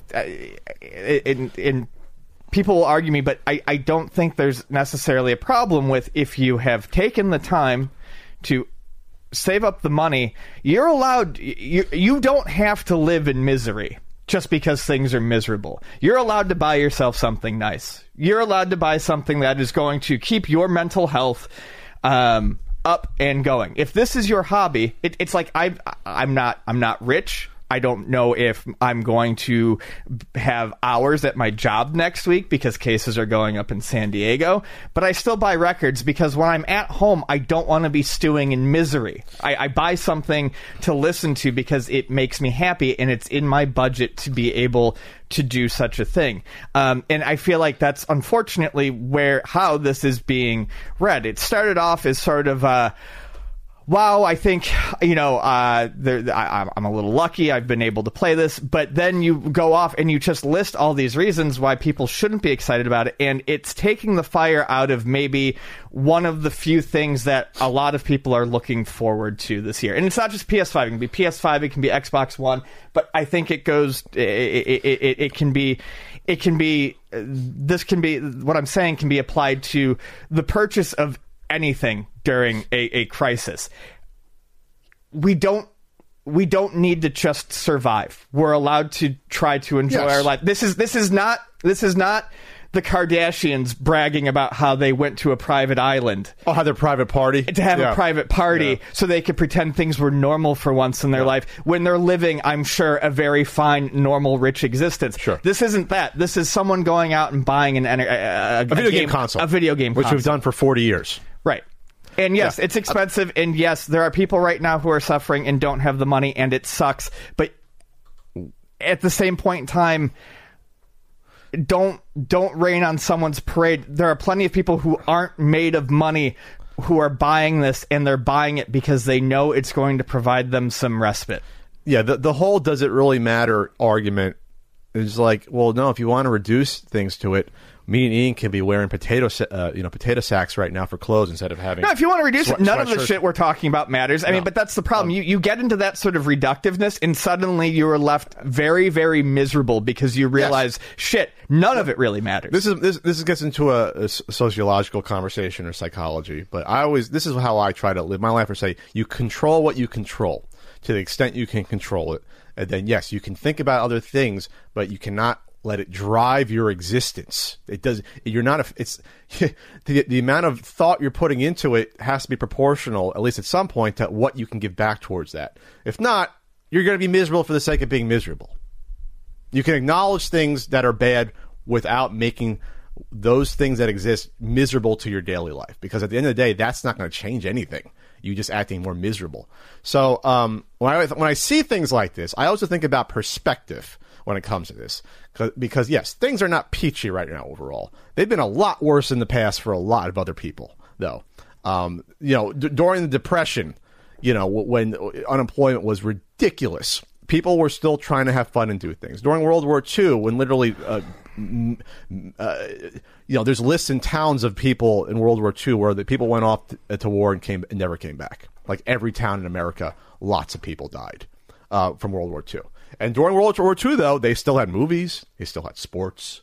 in, in people will argue me, but I, I don't think there's necessarily a problem with if you have taken the time to save up the money, you're allowed, you, you don't have to live in misery just because things are miserable. You're allowed to buy yourself something nice. You're allowed to buy something that is going to keep your mental health um, up and going. If this is your hobby, it, it's like I I'm not I'm not rich. I don't know if I'm going to have hours at my job next week because cases are going up in San Diego. But I still buy records because when I'm at home, I don't want to be stewing in misery. I, I buy something to listen to because it makes me happy and it's in my budget to be able to do such a thing. Um, and I feel like that's unfortunately where how this is being read. It started off as sort of. Uh, wow, I think you know, uh, I, I'm a little lucky. I've been able to play this, but then you go off and you just list all these reasons why people shouldn't be excited about it, and it's taking the fire out of maybe one of the few things that a lot of people are looking forward to this year. And it's not just PS5; it can be PS5, it can be Xbox One, but I think it goes, it, it, it, it can be it can be this can be what I'm saying can be applied to the purchase of anything during a, a crisis. We don't we don't need to just survive. We're allowed to try to enjoy Yes. our life. This is this is not this is not the Kardashians bragging about how they went to a private island Oh, have their private party to have Yeah. a private party Yeah. so they could pretend things were normal for once in their life when they're living, I'm sure, a very fine, normal, rich existence. Sure. This isn't that. This is someone going out and buying an enter- a, a, a video game, console, a video game which console. we've done for forty years. Right. And yes, Yeah. it's expensive. And yes, there are people right now who are suffering and don't have the money, and it sucks. But at the same point in time, don't don't rain on someone's parade. There are plenty of people who aren't made of money who are buying this, and they're buying it because they know it's going to provide them some respite. Yeah, the the whole does it really matter argument is like, well, no, if you want to reduce things to it, me and Ian can be wearing potato, uh, you know, potato sacks right now for clothes instead of having. No, if you want to reduce sweat- it, none of the shit we're talking about matters. I mean, but that's the problem. you you get into that sort of reductiveness, and suddenly you are left very, very miserable because you realize, shit, none of it really matters. This is this this gets into a sociological conversation or psychology, but I always this is how I try to live my life. Or say you control what you control to the extent you can control it, and then yes, you can think about other things, but you cannot let it drive your existence. It does. You're not. A, it's the the amount of thought you're putting into it has to be proportional, at least at some point, to what you can give back towards that. If not, you're going to be miserable for the sake of being miserable. You can acknowledge things that are bad without making those things that exist miserable to your daily life. Because at the end of the day, that's not going to change anything. You just acting more miserable. So um, when I when I see things like this, I also think about perspective when it comes to this. Because yes, things are not peachy right now overall. They've been a lot worse in the past for a lot of other people, though. Um, you know, d- during the depression, you know, when unemployment was ridiculous, people were still trying to have fun and do things. During World War II, when literally, uh, uh, you know, there's lists in towns of people in World War II where the people went off to, to war and came and never came back. Like every town in America, lots of people died uh, from World War II. And during World War II, though, they still had movies, they still had sports.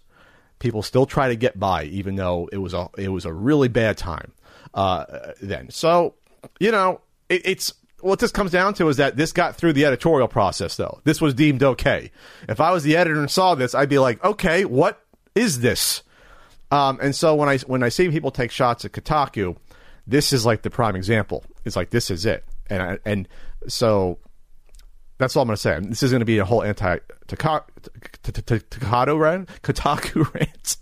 People still try to get by, even though it was a it was a really bad time uh, then. So, you know, it, it's what this comes down to is that this got through the editorial process, though. This was deemed okay. If I was the editor and saw this, I'd be like, okay, what is this? Um, and so when I when I see people take shots at Kotaku, this is like the prime example. It's like this is it, and I, and so that's all I'm going to say. This is going to be a whole anti Kotaku rant, Kotaku rant.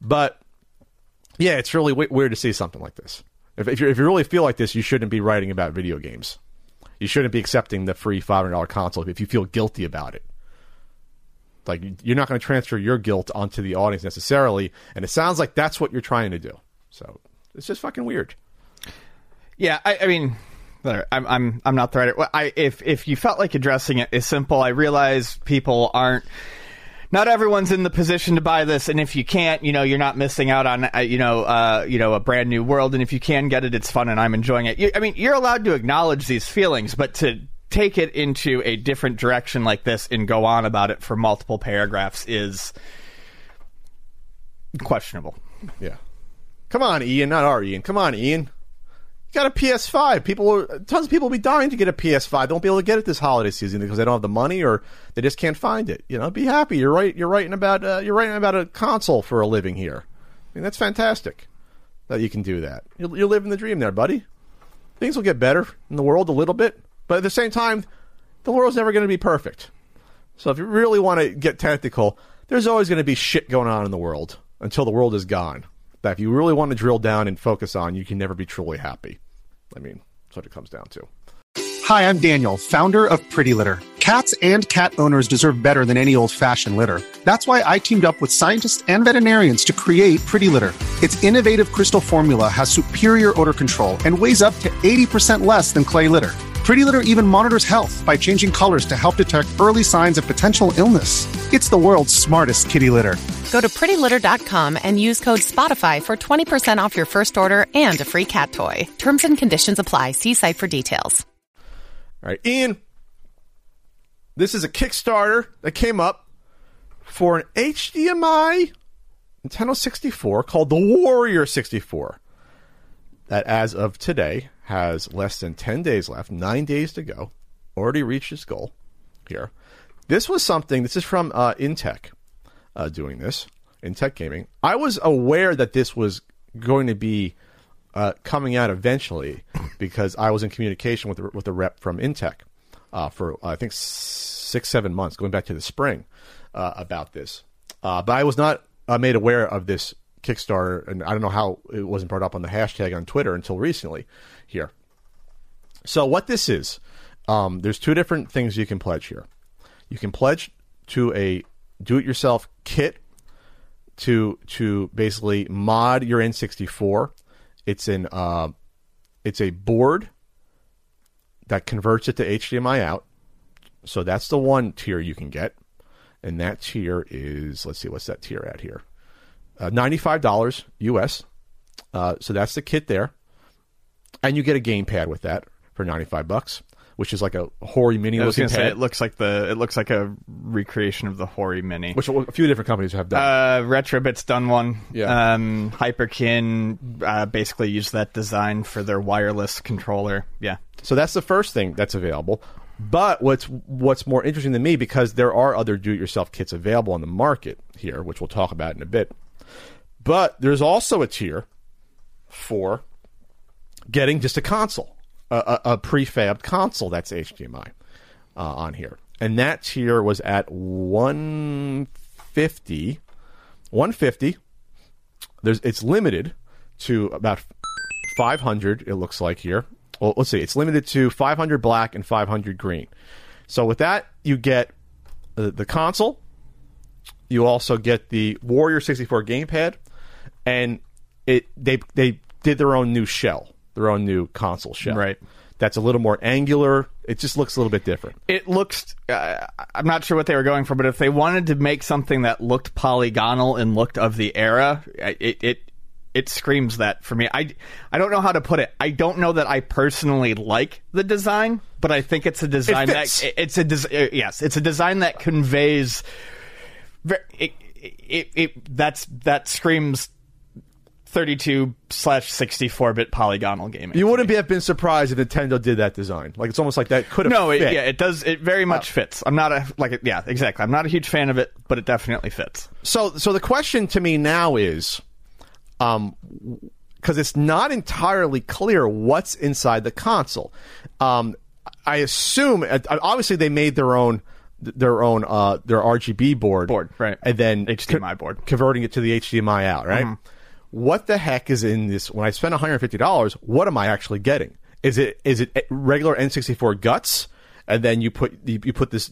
But yeah, it's really weird to see something like this. If, if, you if you really feel like this, you shouldn't be writing about video games. You shouldn't be accepting the free five hundred dollar console if you feel guilty about it. Like you're not going to transfer your guilt onto the audience necessarily, and it sounds like that's what you're trying to do. So it's just fucking weird. Yeah, I, I mean. I'm I'm I'm not the writer. I if if you felt like addressing it is simple, I realize people aren't. Not everyone's in the position to buy this, and if you can't, you know, you're not missing out on, uh, you know, uh, you know, a brand new world. And if you can get it, it's fun, and I'm enjoying it. You, I mean, you're allowed to acknowledge these feelings, but to take it into a different direction like this and go on about it for multiple paragraphs is questionable. Yeah. Come on, Ian, not our Ian. Come on, Ian. Got a PS5. People, tons of people will be dying to get a PS5. Don't be able to get it this holiday season because they don't have the money or they just can't find it. You know, be happy. You're right. You're writing about uh, you're writing about a console for a living here. I mean, that's fantastic that you can do that. You're, you're living the dream there, buddy. Things will get better in the world a little bit, but at the same time, the world's never going to be perfect. So if you really want to get technical, there's always going to be shit going on in the world until the world is gone. That if you really want to drill down and focus on, you can never be truly happy. I mean, that's what it comes down to. Hi, I'm Daniel, founder of Pretty Litter. Cats and cat owners deserve better than any old fashioned litter. That's why I teamed up with scientists and veterinarians to create Pretty Litter. Its innovative crystal formula has superior odor control and weighs up to 80% less than clay litter. Pretty Litter even monitors health by changing colors to help detect early signs of potential illness. It's the world's smartest kitty litter. Go to prettylitter.com and use code SPOTIFY for 20% off your first order and a free cat toy. Terms and conditions apply. See site for details. All right, Ian. This is a Kickstarter that came up for an HDMI Nintendo 64 called the Warrior 64. That, as of today, has less than 10 days left, nine days to go. Already reached its goal here. This was something, this is from uh, Intech uh, doing this, Intech Gaming. I was aware that this was going to be uh, coming out eventually because I was in communication with the, with the rep from Intech uh, for I think six seven months, going back to the spring uh, about this. Uh, but I was not uh, made aware of this Kickstarter, and I don't know how it wasn't brought up on the hashtag on Twitter until recently. Here, so what this is, um, there's two different things you can pledge here. You can pledge to a do-it-yourself kit to to basically mod your N64. It's an uh, it's a board that converts it to HDMI out. So that's the one tier you can get, and that tier is let's see what's that tier at here, uh, ninety five dollars US. Uh, so that's the kit there, and you get a gamepad with that for ninety five bucks, which is like a Hori Mini I was looking gonna say pad, it looks like the it looks like a recreation of the Hori Mini. which a few different companies have done. Uh, Retrobit's done one. Yeah. Um, Hyperkin uh, basically used that design for their wireless controller. Yeah. So that's the first thing that's available. But what's what's more interesting to me because there are other do-it-yourself kits available on the market here, which we'll talk about in a bit. But there's also a tier for getting just a console, a, a, a prefabbed console that's HDMI uh, on here, and that tier was at 150. 150. There's it's limited to about 500. It looks like here. Well, let's see. It's limited to 500 black and 500 green. So with that, you get uh, the console. You also get the Warrior 64 gamepad, and it they they did their own new shell, their own new console shell. Right. That's a little more angular. It just looks a little bit different. It looks. Uh, I'm not sure what they were going for, but if they wanted to make something that looked polygonal and looked of the era, it it it screams that for me. I I don't know how to put it. I don't know that I personally like the design, but I think it's a design that it- it's a des- uh, yes, it's a design that conveys. It, it, it that's that screams. 32 slash 64 bit polygonal gaming. You wouldn't be, have been surprised if Nintendo did that design. Like it's almost like that could have. No, it, yeah, it does. It very much fits. I'm not a like, yeah, exactly. I'm not a huge fan of it, but it definitely fits. So, so the question to me now is, um, because it's not entirely clear what's inside the console. Um, I assume uh, obviously they made their own their own uh their RGB board Board, right. and then HDMI board. converting it to the HDMI out right. What the heck is in this? When I spend 150 dollars, what am I actually getting? Is it is it regular N64 guts, and then you put you, you put this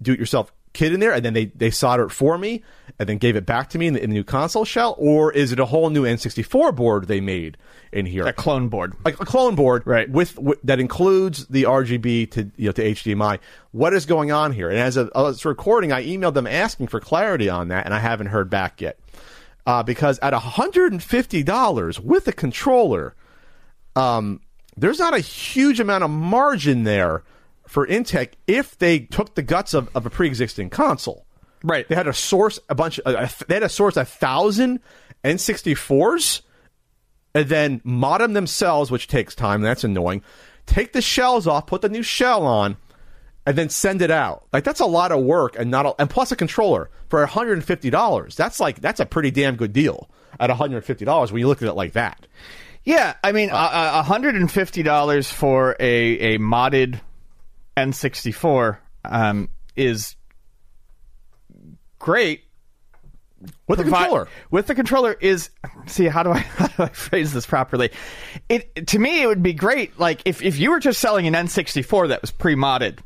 do-it-yourself kit in there, and then they they solder it for me, and then gave it back to me in the, in the new console shell, or is it a whole new N64 board they made in here? A clone board. like a clone board, Right. With, with that includes the RGB to you know to HDMI. What is going on here? And as a, this recording, I emailed them asking for clarity on that, and I haven't heard back yet. Uh, because at hundred and fifty dollars with a controller, um, there's not a huge amount of margin there for Intech if they took the guts of, of a pre-existing console. Right. They had to source a bunch. Of, uh, they had to source a thousand N64s and then mod them themselves, which takes time. That's annoying. Take the shells off, put the new shell on, and then send it out. Like that's a lot of work, and not a, and plus a controller for one hundred and fifty dollars. That's like that's a pretty damn good deal at one hundred and fifty dollars when you look at it like that. Yeah, I mean, uh, $150 for a, a modded N64 um, is great, with the controller. with the controller is see how do I how do I phrase this properly? It to me it would be great like if if you were just selling an N64 that was pre-modded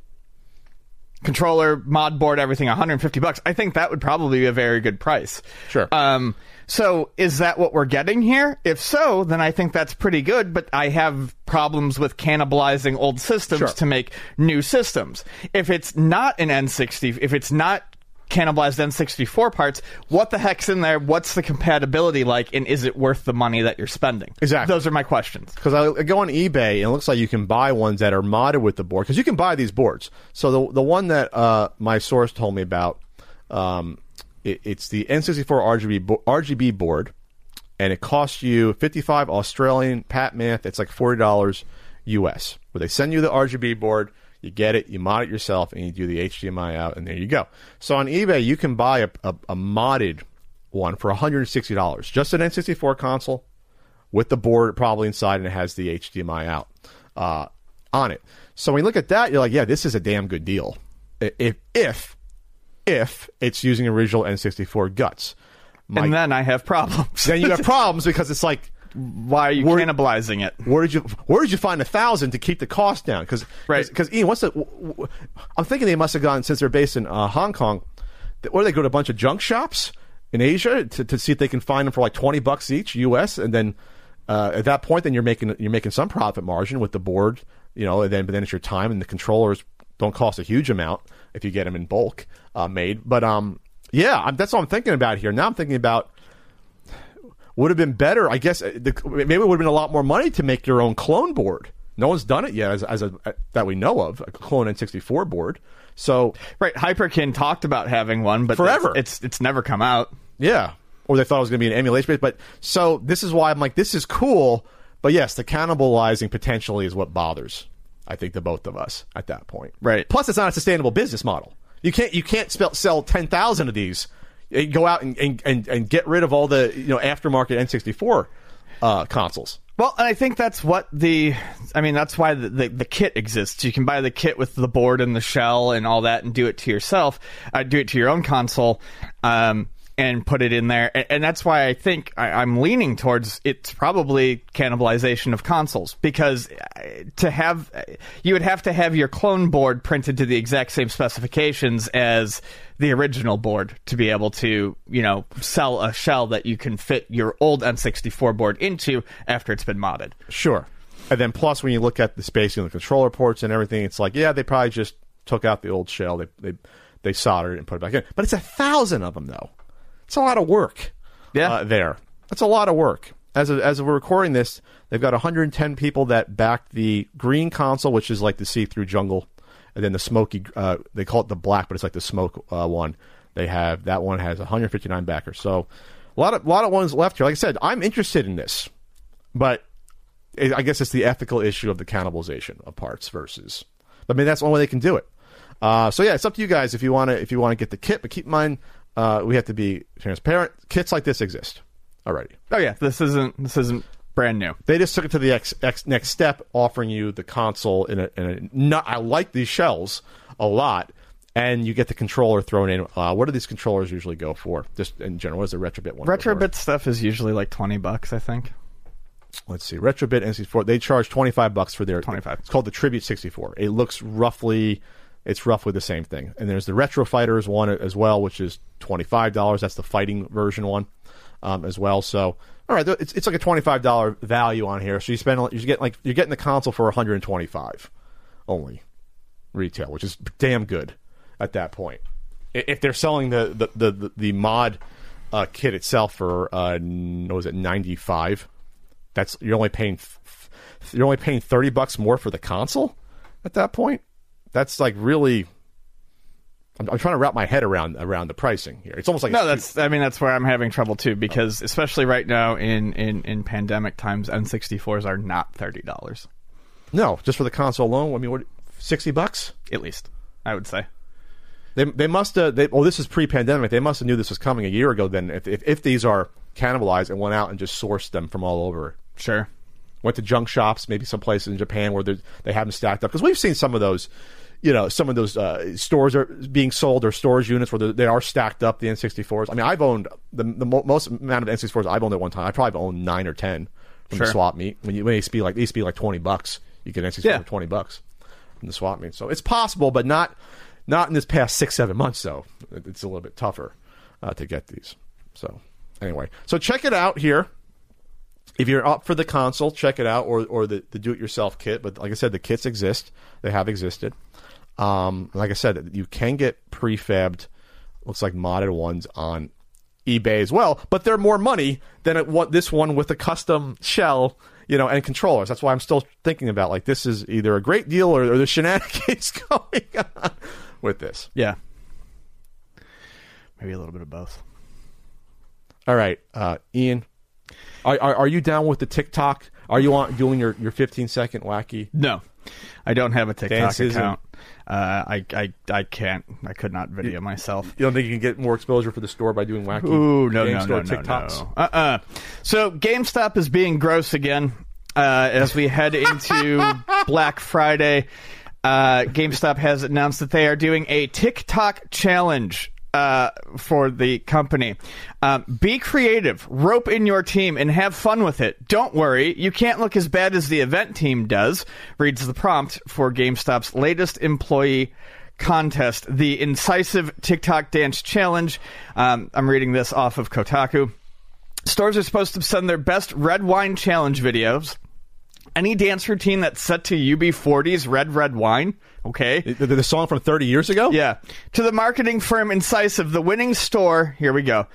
controller, mod board, everything 150 bucks. I think that would probably be a very good price. Sure. Um so is that what we're getting here? If so, then I think that's pretty good, but I have problems with cannibalizing old systems Sure. to make new systems. If it's not an N60, if it's not cannibalized N64 parts, what the heck's in there? What's the compatibility like and is it worth the money that you're spending? Exactly. Those are my questions. because I, go on eBay and it looks like you can buy ones that are modded with the board because you can buy these boards. So the the one that uh, my source told me about, um, it, it's the N64 RGB bo- RGB board, and it costs you fifty five Australian pat math. It's like forty dollars US. Where they send you the RGB board, you get it, you mod it yourself, and you do the HDMI out, and there you go. So on eBay, you can buy a, a, a modded one for one hundred and sixty dollars, just an N64 console with the board probably inside and it has the HDMI out uh, on it. So when you look at that, you're like, yeah, this is a damn good deal. If if if it's using original N64 guts, My- and then I have problems. then you have problems because it's like, Why are you Where- cannibalizing it? where did you where did you find a thousand to keep the cost down? Because Right. because Ian, what's the? w- I'm thinking they must have gone since they're based in uh, Hong Kong. Or they go to a bunch of junk shops in Asia to, to see if they can find them for like twenty bucks each U.S. and then uh, at that point, then you're making you're making some profit margin with the board, you know. And then but then it's your time and the controllers don't cost a huge amount if you get them in bulk uh, made. But um, yeah, I'm, that's what I'm thinking about here. Now I'm thinking about would have been better. I guess uh, the, maybe it would have been a lot more money to make your own clone board. No one's done it yet, as, as a, that we know of, a clone N64 board. So Right, Hyperkin talked about having one, but Forever. It's, it's it's never come out. yeah, or they thought it was going to be an emulation base. But so this is why I'm like, this is cool. But yes, the cannibalizing potentially is what bothers. I think the both of us at that point. Right. Plus, it's not a sustainable business model. You can't you can't spell, sell ten thousand of these. And Go out and, and, and, and get rid of all the you know aftermarket N64 uh, consoles. Well, and I think that's what the, I mean, that's why the, the, the kit exists. You can buy the kit with the board and the shell and all that and do it to yourself, uh, do it to your own console, um, and put it in there. And, and that's why I think I, I'm leaning towards it's probably cannibalization of consoles because uh, to have, you would have to have your clone board printed to the exact same specifications as the original board to be able to, you know, sell a shell that you can fit your old N64 board into after it's been modded. Sure. And then plus when you look at the spacing of the controller ports and everything, it's like, yeah, they probably just took out the old shell, they they they soldered it and put it back in. But it's a thousand of them though. It's a lot of work. Yeah. Uh, there. That's a lot of work. As of, as we're recording this, they've got 110 people that backed the green console, which is like the see-through jungle, and then the smoky. Uh, they call it the black, but it's like the smoke uh, one. They have that one has 159 backers. So a lot of a lot of ones left here. Like I said, I'm interested in this, but it, I guess it's the ethical issue of the cannibalization of parts versus. I mean, that's the only way they can do it. Uh, so yeah, it's up to you guys if you want to if you want to get the kit. But keep in mind, uh, we have to be transparent. Kits like this exist already. Oh yeah, this isn't this isn't brand new. They just took it to the ex, ex, next step, offering you the console in a. In a not, I like these shells a lot, and you get the controller thrown in. Uh, what do these controllers usually go for? Just in general, what is a retrobit one? Retrobit stuff is usually like twenty bucks, I think. let's see, Retrobit NC4. They charge twenty five bucks for their 25. It's called the Tribute sixty four. It looks roughly, it's roughly the same thing. And there's the Retro Fighters one as well, which is twenty five dollars. That's the fighting version one, um, as well. So, all right, it's it's like a twenty five dollar value on here. So you spend you get like you're getting the console for one hundred and twenty five only retail, which is damn good at that point. If they're selling the the the, the, mod uh, kit itself for uh, what was it ninety five, that's you're only paying you're only paying thirty bucks more for the console at that point. That's like really. I'm, I'm trying to wrap my head around around the pricing here. It's almost like No, that's I mean that's where I'm having trouble too because especially right now in in in pandemic times, N64s are not thirty dollars no just for the console alone. I mean, what sixty bucks? at least. I would say. They they must have. They, oh, this is pre-pandemic. They must have knew this was coming a year ago. Then, if, if if these are cannibalized and went out and just sourced them from all over, Sure. went to junk shops, maybe some places in Japan where they they have them stacked up. Because we've seen some of those. You know, some of those uh, stores are being sold or storage units where they are stacked up the N64s. I mean, I've owned the, the mo- most amount of N64s I've owned at one time. I probably owned nine or ten from the swap meet. When you when it used to be like they used to be like twenty bucks, you get an N64 Yeah. for twenty bucks from the swap meet. So it's possible, but not not in this past six seven months. Though it's a little bit tougher uh, to get these. So anyway, so check it out here if you're up for the console, check it out, or or the, the do-it-yourself kit. But like I said, the kits exist; they have existed. Um, like I said, you can get prefabbed, looks like modded ones on eBay as well, but they're more money than it, what this one with a custom shell, you know, and controllers. That's why I'm still thinking about like this is either a great deal or, or the shenanigans going on with this. Yeah. Maybe a little bit of both. All right, uh, Ian, are, are are you down with the TikTok? Are you on doing your your 15 second wacky? No, I don't have a TikTok Dances and- account. Uh, I, I, I can't. I could not video myself. You don't think you can get more exposure for the store by doing wacky Ooh, no, game no, store no, no, TikToks? no. Uh-uh. So GameStop is being gross again uh, as we head into Black Friday. Uh, GameStop has announced that they are doing a TikTok challenge. Uh, for the company, um, be creative, rope in your team, and have fun with it. Don't worry, you can't look as bad as the event team does. Reads the prompt for GameStop's latest employee contest, the Incisive TikTok Dance Challenge. Um, I'm reading this off of Kotaku. Stores are supposed to send their best red wine challenge videos. Any dance routine that's set to UB40's Red Red Wine. Okay. The, the- the song from 30 years ago? Yeah. To the marketing firm Incisive, the winning store, here we go,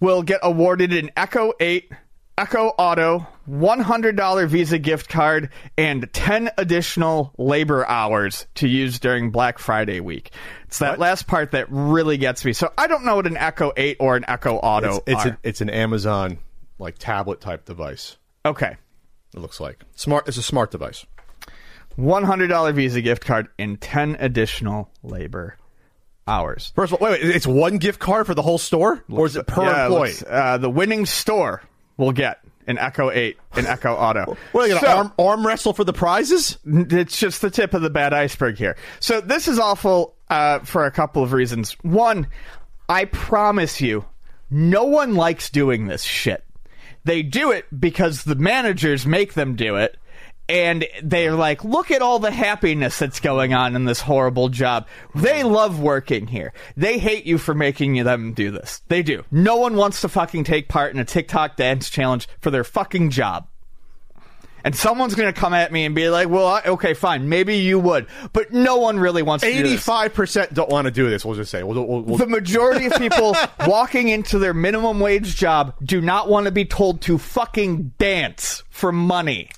will get awarded an Echo 8, Echo Auto, $100 Visa gift card, and 10 additional labor hours to use during Black Friday week. It's that last part that really gets me. So I don't know what an Echo 8 or an Echo Auto It's, it's, are. a, it's an Amazon like tablet type device. okay. It looks like smart. It's a smart device. $100 Visa gift card and 10 additional labor hours. First of all, wait, wait, it's one gift card for the whole store, or is it per Yeah, employee? uh, the winning store will get an Echo 8, an Echo Auto. What are they gonna So- arm, arm wrestle for the prizes? It's just the tip of the bad iceberg here. So this is awful uh, for a couple of reasons. One, I promise you, no one likes doing this shit. They do it because the managers make them do it. And they're like, look at all the happiness that's going on in this horrible job. They love working here. They hate you for making them do this. They do. No one wants to fucking take part in a TikTok dance challenge for their fucking job. And someone's going to come at me and be like, well, I- okay, fine. Maybe you would. But no one really wants to do this. Eighty-five percent don't want to do this. We'll just say. We'll, we'll, we'll, The majority of people walking into their minimum wage job do not want to be told to fucking dance for money.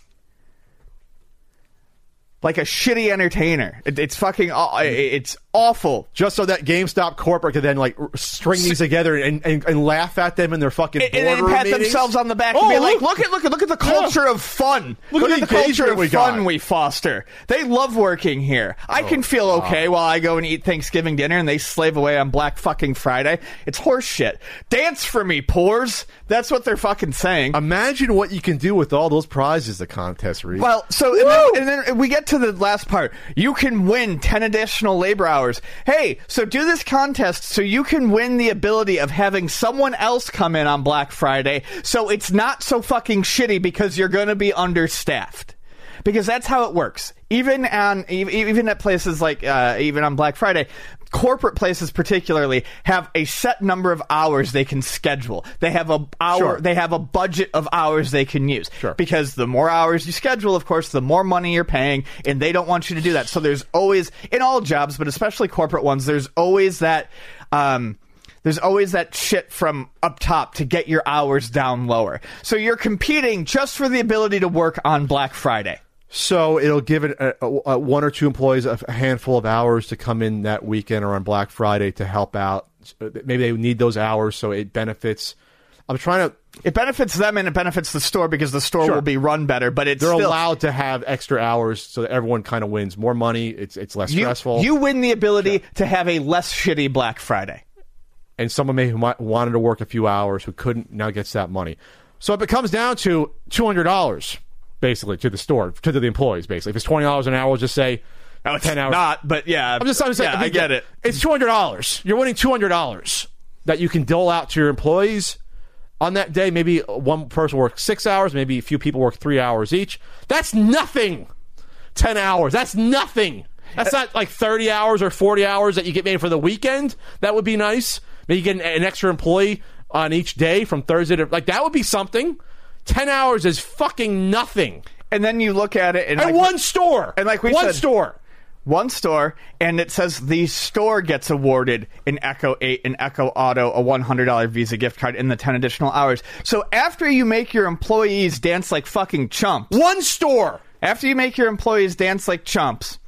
Like a shitty entertainer. It, it's fucking, uh, mm-hmm. it's awful. just so that GameStop corporate could then like string these together and, and, and laugh at them in their fucking and boardroom pat meetings. themselves on the back Oh, and be like, "Look at look at look at the culture of fun. Look Look, at at the culture of we fun got." we foster. They love working here. I Oh, can feel okay while I go and eat Thanksgiving dinner and they slave away on Black fucking Friday. It's horse shit. Dance for me, pores. That's what they're fucking saying. Imagine what you can do with all those prizes the contest reads. Well, so and then, and then we get to the last part. You can win ten additional labor hours. Hey, so do this contest so you can win the ability of having someone else come in on Black Friday, so it's not so fucking shitty because you're going to be understaffed. Because that's how it works. Even on even at places like uh, even on Black Friday, corporate places particularly have a set number of hours they can schedule. They have a hour. Sure. They have a budget of hours they can use. Sure. Because the more hours you schedule, of course, the more money you're paying, and they don't want you to do that. So there's always, in all jobs, but especially corporate ones, there's always that. Um, there's always that shit from up top to get your hours down lower. So you're competing just for the ability to work on Black Friday. So it'll give it a, a, a one or two employees a, handful of hours to come in that weekend or on Black Friday to help out. Maybe they need those hours, so it benefits. I'm trying to. It benefits them and it benefits the store because the store Sure. will be run better. But it's They're still, allowed to have extra hours so that everyone kind of wins more money. It's it's less you, stressful. you win the ability to have a less shitty Black Friday. and someone may who might wanted to work a few hours who couldn't now gets that money. So if it comes down to two hundred dollars, basically to the store to the employees, basically if it's twenty dollars an hour, we'll just say Oh, it's ten hours. not, but yeah, I'm just, I'm saying, yeah, I get it. It's two hundred dollars. You're winning two hundred dollars that you can dole out to your employees on that day. Maybe one person works six hours. Maybe a few people work three hours each. That's nothing. Ten hours. That's nothing. That's not like thirty hours or forty hours that you get paid for the weekend. That would be nice. Maybe you get an, an extra employee on each day from Thursday to like that would be something. Ten hours is fucking nothing. And then you look at it, and, And like, one store. and like we one said- store. one store, and it says the store gets awarded an Echo 8, an Echo Auto, a $100 Visa gift card, and the 10 additional hours. So after you make your employees dance like fucking chumps, One store. after you make your employees dance like chumps,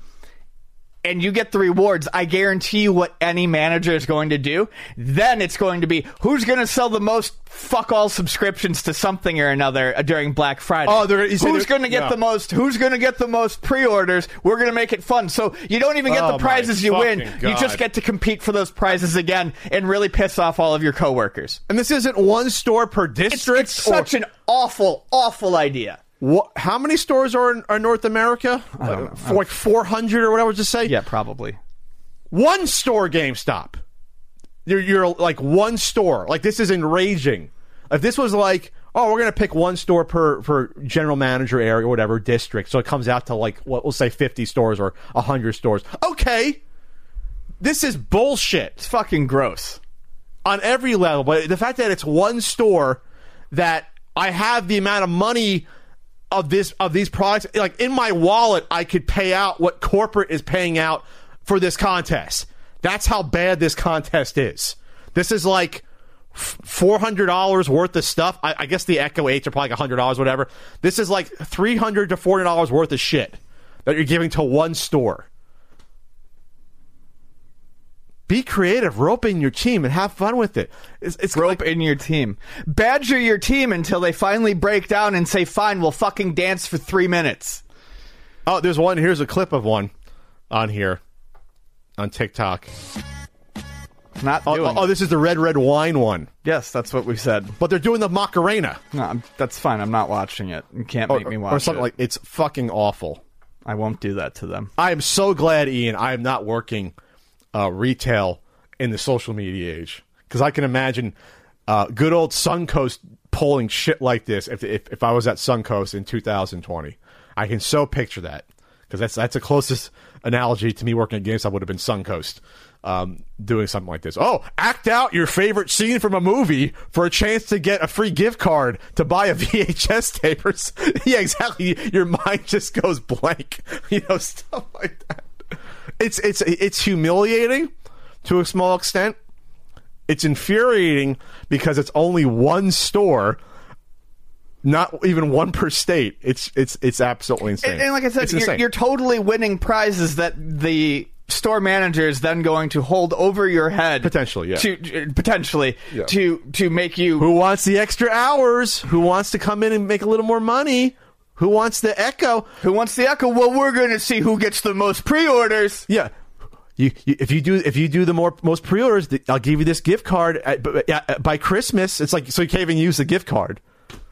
and you get the rewards, I guarantee you what any manager is going to do. Then it's going to be who's going to sell the most fuck all subscriptions to something or another uh, during Black Friday. Oh, they're- who's going to get yeah. the most? Who's going to get the most pre-orders? We're going to make it fun. So you don't even get Oh, the prizes you win. fucking You just get to compete for those prizes again and really piss off all of your coworkers. And this isn't one store per It's, district. it's such an awful, awful idea. What, how many stores are in are North America? Don't uh, know. For like 400 or whatever, just say? Yeah, probably. One store GameStop. You're, you're like one store. Like, this is enraging. If this was like, oh, we're going to pick one store per, per general manager area or whatever district, so it comes out to like, what we'll say 50 stores or 100 stores. Okay. This is bullshit It's fucking gross. on every level. But the fact that it's one store that I have the amount of money of this of these products, like in my wallet, I could pay out what corporate is paying out for this contest. That's how bad this contest is. This is like four hundred dollars worth of stuff. I, I guess the Echo Eights are probably hundred dollars, whatever. This is like three hundred to four hundred dollars worth of shit that you're giving to one store. Be creative, rope in your team, and have fun with it. It's, it's rope like- in your team. Badger your team until they finally break down and say, "Fine, we'll fucking dance for three minutes." Oh, there's one. Here's a clip of one on here on TikTok. Not Oh, doing. oh, this is the red red wine one, yes, that's what we said. but they're doing the Macarena No, I'm, that's fine. I'm not watching it. You can't or, make me watch it. or something it. like. It's fucking awful. I won't do that to them. I am so glad, Ian. I am not working uh, retail in the social media age because I can imagine uh, good old Suncoast pulling shit like this if, if if I was at Suncoast in 2020. I can so picture that because that's that's the closest analogy to me working at GameStop would have been Suncoast. Um, doing something like this. Oh, act out your favorite scene from a movie for a chance to get a free gift card to buy a VHS tape. Yeah, exactly. Your mind just goes blank. You know, stuff like that. It's it's it's humiliating to a small extent. It's infuriating because it's only one store, not even one per state. It's it's it's absolutely insane. And, and like I said, you're, you're totally winning prizes that the store manager is then going to hold over your head Potentially, yeah. To uh, potentially Yeah. to to make you Who wants the extra hours? Who wants to come in and make a little more money? Who wants the echo? who wants the echo. Well, we're going to see who gets the most pre-orders. Yeah. You, you, if you do if you do the more most pre-orders, I'll give you this gift card at, b- uh, by Christmas. It's like so you can't even use the gift card.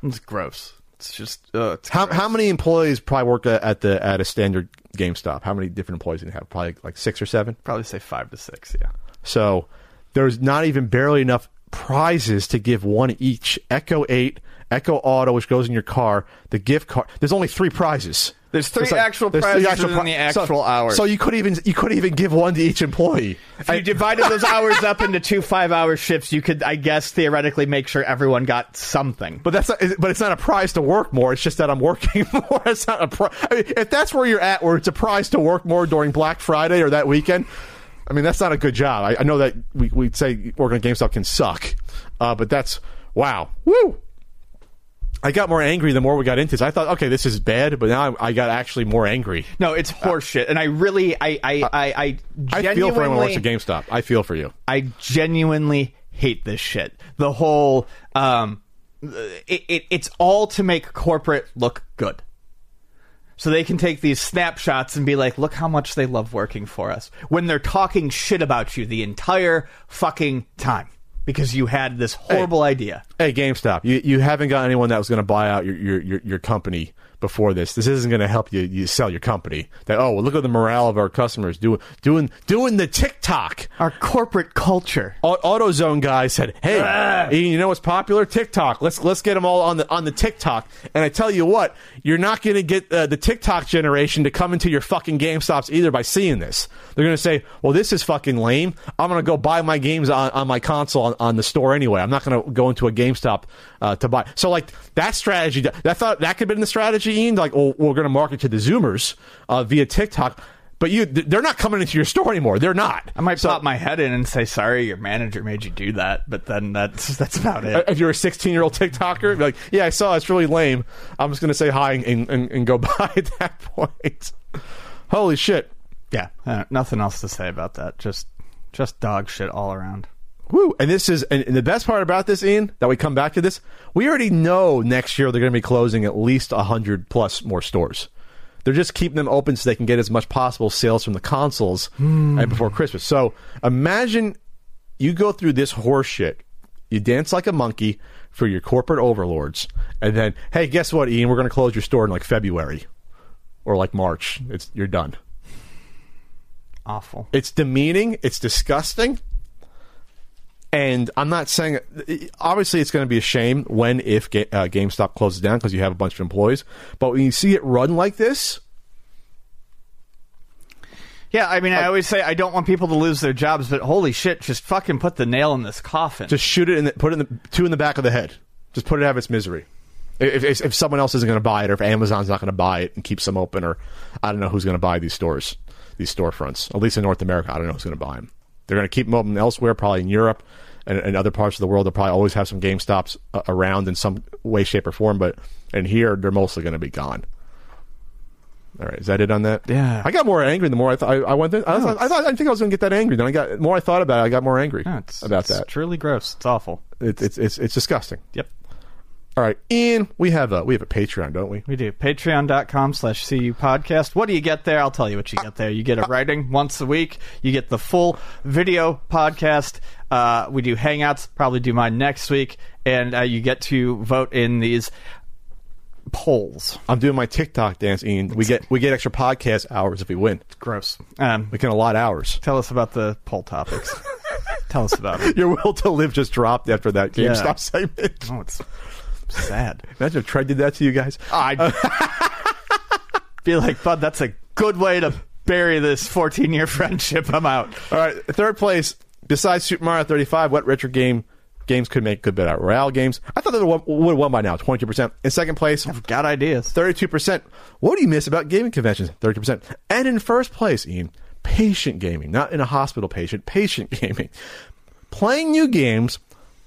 It's gross. It's just uh, it's How, gross. how many employees probably work at at the at a standard GameStop? How many different employees do you have? Probably like six or seven. Probably say five to six. Yeah. So there's not even barely enough prizes to give one each. Echo Eight, Echo Auto, which goes in your car, the gift card. There's only three prizes. There's three like- actual there's three prizes and pri- the so- actual hours. So you could even you could even give one to each employee. If you divided those hours up into two five-hour shifts, you could, I guess, theoretically make sure everyone got something. But that's not, but it's not a prize to work more. It's just that I'm working more. It's not a prize. I mean, if that's where you're at, where it's a prize to work more during Black Friday or that weekend, I mean that's not a good job. I, I know that we we say working at GameStop can suck, uh, but that's wow, woo. I got more angry the more we got into this. I thought, okay, this is bad, but now I, I got actually more angry. No, it's horseshit, and I really, I, I, I, I, I feel for anyone who works at GameStop. I feel for you. I genuinely hate this shit. The whole, um, it, it, it's all to make corporate look good. So they can take these snapshots and be like, look how much they love working for us. When they're talking shit about you the entire fucking time. Because you had this horrible idea. Hey, GameStop, you, you haven't got anyone that was going to buy out your, your, your, your company before this. This isn't going to help you, you sell your company. That oh, well, look at the morale of our customers doing doing doing the TikTok. Our corporate culture. AutoZone guy said, "Hey, Ian, you know what's popular? TikTok. Let's let's get them all on the on the TikTok." And I tell you what, you're not going to get uh, the TikTok generation to come into your fucking GameStops either by seeing this. They're going to say, "Well, this is fucking lame. I'm going to go buy my games on, on my console on, on the store anyway. I'm not going to go into a GameStop uh, to buy." So like that strategy, that thought that could have been the strategy, Ian. Like, oh, we're going to market to the Zoomers uh, via TikTok. But you, they're not coming into your store anymore. They're not. I might So- pop my head in and say, "Sorry, your manager made you do that," but then that's that's about it. if you're a 16 year old TikToker, be like, yeah, I saw it. it's really lame. I'm just going to say hi and, and, and go by at that point. Holy shit. yeah, uh, nothing else to say about that. Just just dog shit all around. Woo. And this is, and the best part about this, Ian, that we come back to this, we already know next year they're going to be closing at least 100 plus more stores. They're just keeping them open so they can get as much possible sales from the consoles uh, before Christmas. So imagine you go through this horseshit. You dance like a monkey for your corporate overlords, and then, hey, guess what, Ian? We're going to close your store in like February or like March. It's you're done. Awful. It's demeaning. It's disgusting. And I'm not saying. Obviously, it's going to be a shame when if Ga- uh, GameStop closes down because you have a bunch of employees. But when you see it run like this, Yeah, I mean, I always say I don't want people to lose their jobs, but holy shit, just fucking put the nail in this coffin. just shoot it and put it in the two in the back of the head. Just put it out of its misery. If, if, if someone else isn't going to buy it, or if Amazon's not going to buy it and keeps them open, or I don't know who's going to buy these stores, these storefronts. At least in North America, I don't know who's going to buy them. They're going to keep them elsewhere, probably in Europe and, and other parts of the world. They'll probably always have some Game Stops uh, around in some way, shape, or form. But in here, they're mostly going to be gone. All right, is that it on that? Yeah. I got more angry the more I thought. I, I went. There, I, thought, I thought I think I was going to get that angry. Then I got the more I thought about it. I got more angry Yeah, it's, about it's that. truly gross. It's awful. It, it's it's it's disgusting. Yep. All right, Ian, we have a we have a Patreon, don't we? We do. Patreon.com slash CU podcast. What do you get there? I'll tell you what you get there. You get a writing once a week. You get the full video podcast. Uh, we do hangouts, probably do mine next week. And uh, you get to vote in these polls. I'm doing my TikTok dance, Ian. We get we get extra podcast hours if we win. Gross. Um, We can allot hours. tell us about the poll topics. tell us about it. Your will to live just dropped after that Yeah. GameStop segment. Oh, it's sad. Imagine if Trey did that to you guys. I uh, be like, Bud, that's a good way to bury this 14 year friendship. I'm out. All right, third place. Besides Super Mario 35, what retro game games could make good battle royale games? I thought they would would have won by now, 22 percent. In second place, I've Got ideas. 32%. What do you miss about gaming conventions? 30%. And in first place, Ian, patient gaming, not in a hospital patient, patient gaming. Playing new games,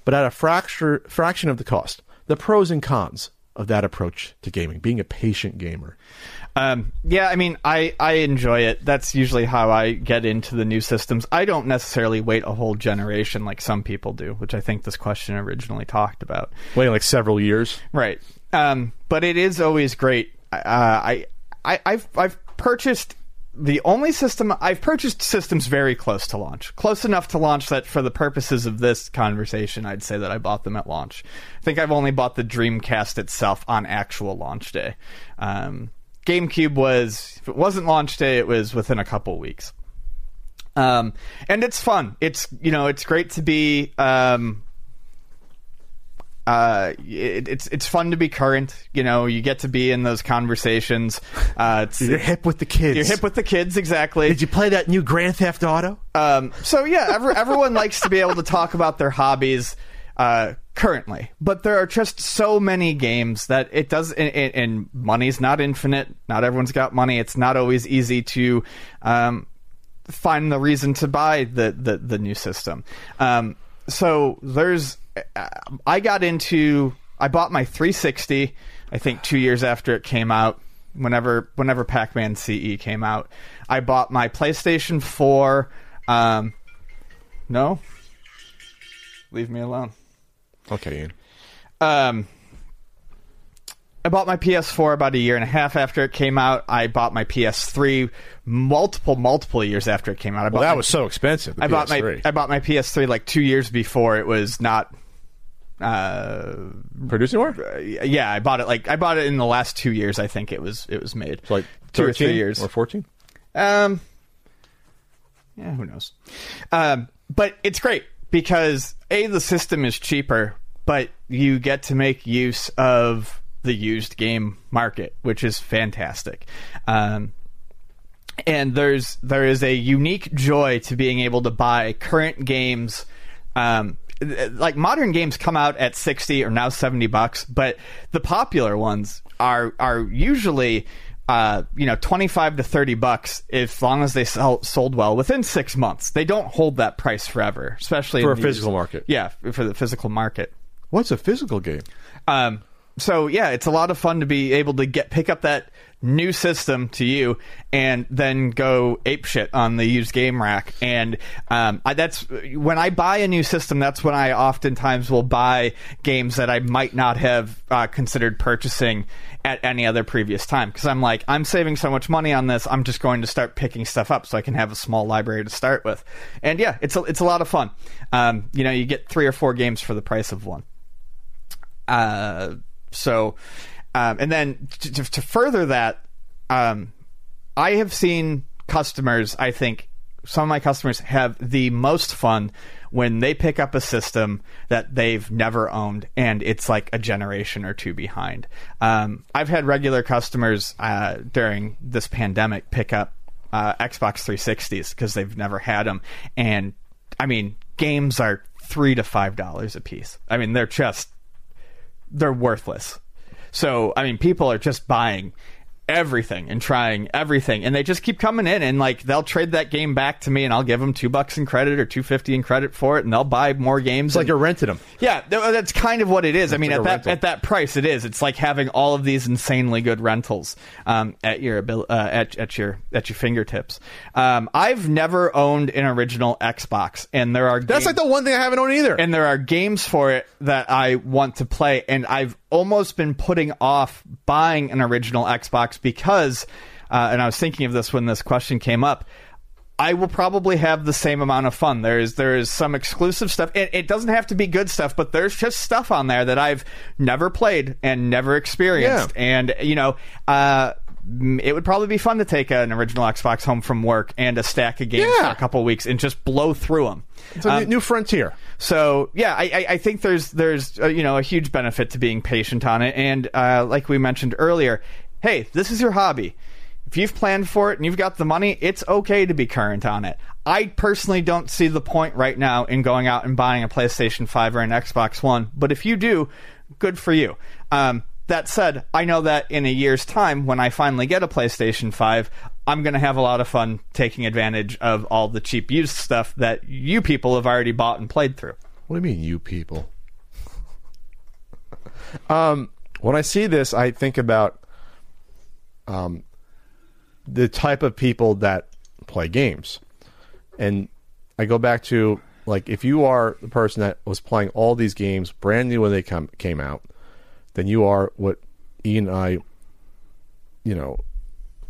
but at a fracture, fraction of the cost. The pros and cons of that approach to gaming, being a patient gamer. Um, yeah, I mean, I, I enjoy it. That's usually how I get into the new systems. I don't necessarily wait a whole generation like some people do, which I think this question originally talked about. Waiting like several years. Right. Um, but it is always great. Uh, I, I, I've, I've purchased the only system I've purchased systems very close to launch, close enough to launch that for the purposes of this conversation, I'd say that I bought them at launch. I think I've only bought the Dreamcast itself on actual launch day. Um, GameCube was, if it wasn't launch day, it was within a couple weeks. Um, and it's fun. It's you know, it's great to be um, uh, it, it's it's fun to be current. You know, you get to be in those conversations. Uh, it's, You're hip with the kids. you're hip with the kids, exactly. Did you play that new Grand Theft Auto? Um, so yeah, every, everyone likes to be able to talk about their hobbies uh, currently, but there are just so many games that it does. And, and, and money's not infinite. Not everyone's got money. It's not always easy to um, find the reason to buy the the, the new system. Um, so there's. I got into. I bought my 360. I think two years after it came out. Whenever whenever Pac-Man CE came out, I bought my PlayStation 4. Um, no, leave me alone. Okay, Ian. Um, I bought my PS4 about a year and a half after it came out. I bought my PS3 multiple, multiple years after it came out. I Well, that was so expensive. I bought my I bought my PS3 like two years before it was not uh, Producing more? yeah, I bought it like I bought it in the last two years. I think it was it was made. like two or three years. or 14? Um, yeah, who knows? Um, but it's great because a the system is cheaper, but you get to make use of the used game market, which is fantastic. Um, and there's there is a unique joy to being able to buy current games. Um, like modern games come out at 60 or now 70 bucks but the popular ones are are usually uh, you know 25 to 30 bucks as long as they sell, sold well within six months they don't hold that price forever especially For in a the physical used- market. yeah for the physical market What's a physical game? um, so yeah, it's a lot of fun to be able to get pick up that new system to you and then go ape shit on the used game rack. And um, I, that's when I buy a new system. That's when I oftentimes will buy games that I might not have uh, considered purchasing at any other previous time because I'm like I'm saving so much money on this. I'm just going to start picking stuff up so I can have a small library to start with. And yeah, it's a, it's a lot of fun. Um, you know, you get three or four games for the price of one. Uh, so, um, and then to, to, further that, um, I have seen customers. I think some of my customers have the most fun when they pick up a system that they've never owned and it's like a generation or two behind. Um, I've had regular customers uh, during this pandemic pick up uh, Xbox 360s because they've never had them, and I mean, games are three to five dollars a piece. I mean, they're just they're worthless. So, I mean, people are just buying everything and trying everything and they just keep coming in and like they'll trade that game back to me and I'll give them 2 bucks in credit or 250 in credit for it and they'll buy more games It's like and- you're renting them. yeah, th- that's kind of what it is. I mean, like at that rental. at that price, it is. It's like having all of these insanely good rentals um, at your abil- uh, at at your at your fingertips. Um, I've never owned an original Xbox, and there are That's games- like the one thing I haven't owned either. and there are games for it that I want to play, and I've almost been putting off buying an original Xbox because, uh, and I was thinking of this when this question came up. I will probably have the same amount of fun. There is there is some exclusive stuff. It, it doesn't have to be good stuff, but there's just stuff on there that I've never played and never experienced. Yeah. And you know, uh, it would probably be fun to take an original Xbox home from work and a stack of games Yeah. for a couple weeks and just blow through them. it's a new- new frontier. So yeah, I, I- I think there's there's uh, you know a huge benefit to being patient on it, and uh, like we mentioned earlier, hey, this is your hobby. If you've planned for it and you've got the money, it's okay to be current on it. I personally don't see the point right now in going out and buying a PlayStation 5 or an Xbox One, but if you do, good for you. Um, that said, I know that in a year's time, when I finally get a PlayStation 5, I'm going to have a lot of fun taking advantage of all the cheap used stuff that you people have already bought and played through. What do you mean, you people? um, when I see this, I think about um, the type of people that play games, and I go back to like if you are the person that was playing all these games brand new when they come came out, then you are what Ian and I, you know,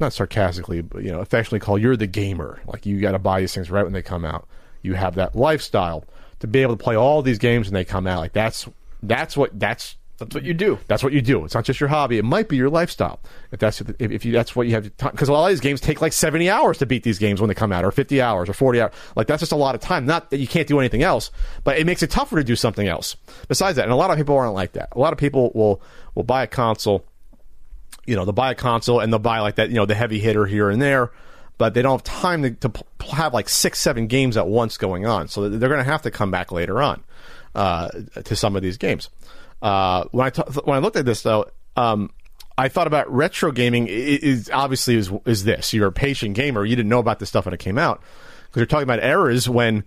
not sarcastically, but you know, affectionately call you're the gamer. Like you got to buy these things right when they come out. You have that lifestyle to be able to play all these games when they come out. Like that's that's what that's That's what you do. that's what you do. It's not just your hobby. It might be your lifestyle. If that's if, if you that's what you have because a lot of these games take like seventy hours to beat these games when they come out, or fifty hours, or forty hours. Like that's just a lot of time. Not that you can't do anything else, but it makes it tougher to do something else besides that. And a lot of people aren't like that. A lot of people will will buy a console. You know, they'll buy a console and they'll buy like that. You know, the heavy hitter here and there. But they don't have time to, to have like six, seven games at once going on. So they're going to have to come back later on uh, to some of these games. Uh, when I t- when I looked at this though, um, I thought about retro gaming. Is obviously is is this? You're a patient gamer. You didn't know about this stuff when it came out because you're talking about errors when.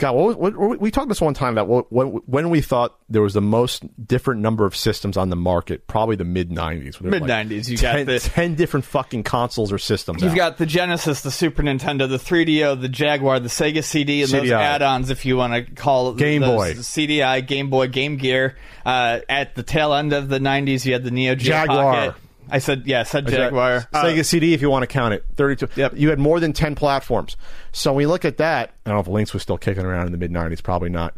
God, what, was- what, we talked this one time about what, when, when we thought there was the most different number of systems on the market, probably the mid '90s. Mid-90s, you got 10, the- 10 different fucking consoles or systems. You've out. got the Genesis, the Super Nintendo, the 3DO, the Jaguar, the Sega CD, and those add-ons, if you want to call it Game Boy. CDI, Game Boy, Game Gear. Uh, at the tail end of the 90s, you had the Neo Geo Jaguar. Pocket. I said, yeah, I said Jaguar. Uh, Sega CD, if you want to count it, thirty-two. Yep. You had more than ten platforms. So we look at that. I don't know if Lynx was still kicking around in the mid '90s. Probably not.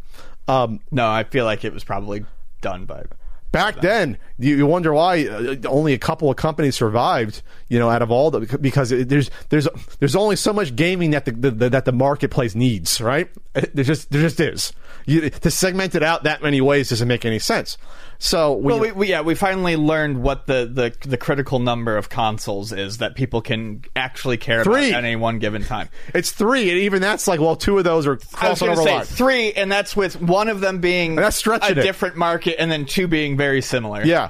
Um, no, I feel like it was probably done by. Back then, you, you wonder why uh, only a couple of companies survived. You know, out of all the because it, there's there's there's only so much gaming that the, the, that the marketplace needs, right? There just there just is. You, to segment it out that many ways doesn't make any sense. So we, Well, we, we, yeah, we finally learned what the, the, the critical number of consoles is that people can actually care Three. about at any one given time. it's three, and even that's like well, two of those are crossing over say three, and that's with one of them being a it. different market, and then two being very similar. Yeah.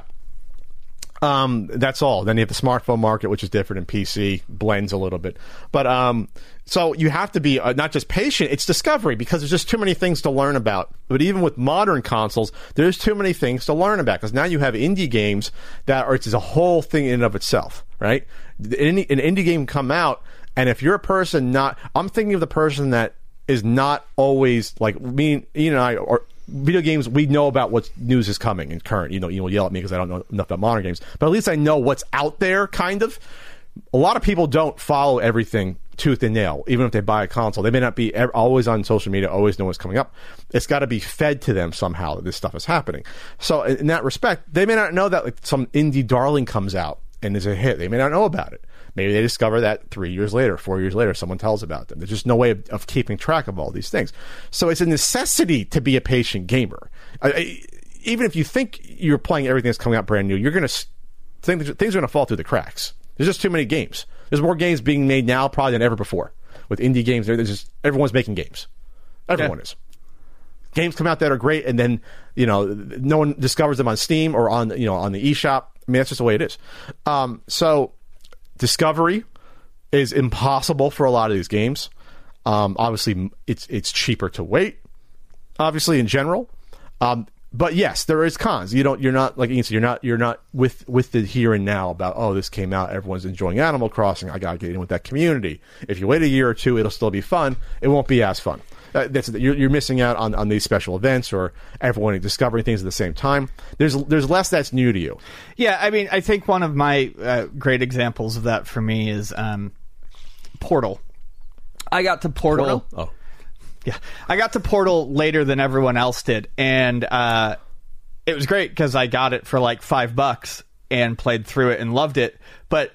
Um, that's all. Then you have the smartphone market, which is different, and PC blends a little bit. But um, so you have to be uh, not just patient; it's discovery because there's just too many things to learn about. But even with modern consoles, there's too many things to learn about because now you have indie games that are it's a whole thing in and of itself, right? An indie, game come out, and if you're a person not, I'm thinking of the person that is not always like me, you and I, or video games. We know about what news is coming and current. You know, you will yell at me because I don't know enough about modern games, but at least I know what's out there, kind of. A lot of people don't follow everything tooth and nail, even if they buy a console. They may not be always on social media, always know what's coming up. It's got to be fed to them somehow that this stuff is happening. So, in that respect, they may not know that like some indie darling comes out and is a hit. They may not know about it. Maybe they discover that three years later, four years later, someone tells about them. There's just no way of, of keeping track of all these things. So it's a necessity to be a patient gamer. I, I, even if you think you're playing everything that's coming out brand new, you're going to things, things are going to fall through the cracks. There's just too many games. There's more games being made now probably than ever before. With indie games, there's just everyone's making games. Everyone Yeah. is games come out that are great and then you know no one discovers them on steam or on you know on the eShop i mean that's just the way it is um, so discovery is impossible for a lot of these games. Um, obviously it's it's cheaper to wait obviously in general. Um, but yes there is cons. You don't you're not like said, you're not you're not with with the here and now about oh this came out everyone's enjoying animal crossing i gotta get in with that community. If you wait a year or two it'll still be fun. It won't be as fun uh, that's you're, you're missing out on, on these special events or everyone discovering things at the same time there's there's less that's new to you Yeah, I mean, I think one of my uh, great examples of that for me is um, Portal. I got to Portal. oh Yeah, I got to Portal later than everyone else did, and uh, it was great because I got it for like five bucks and played through it and loved it. But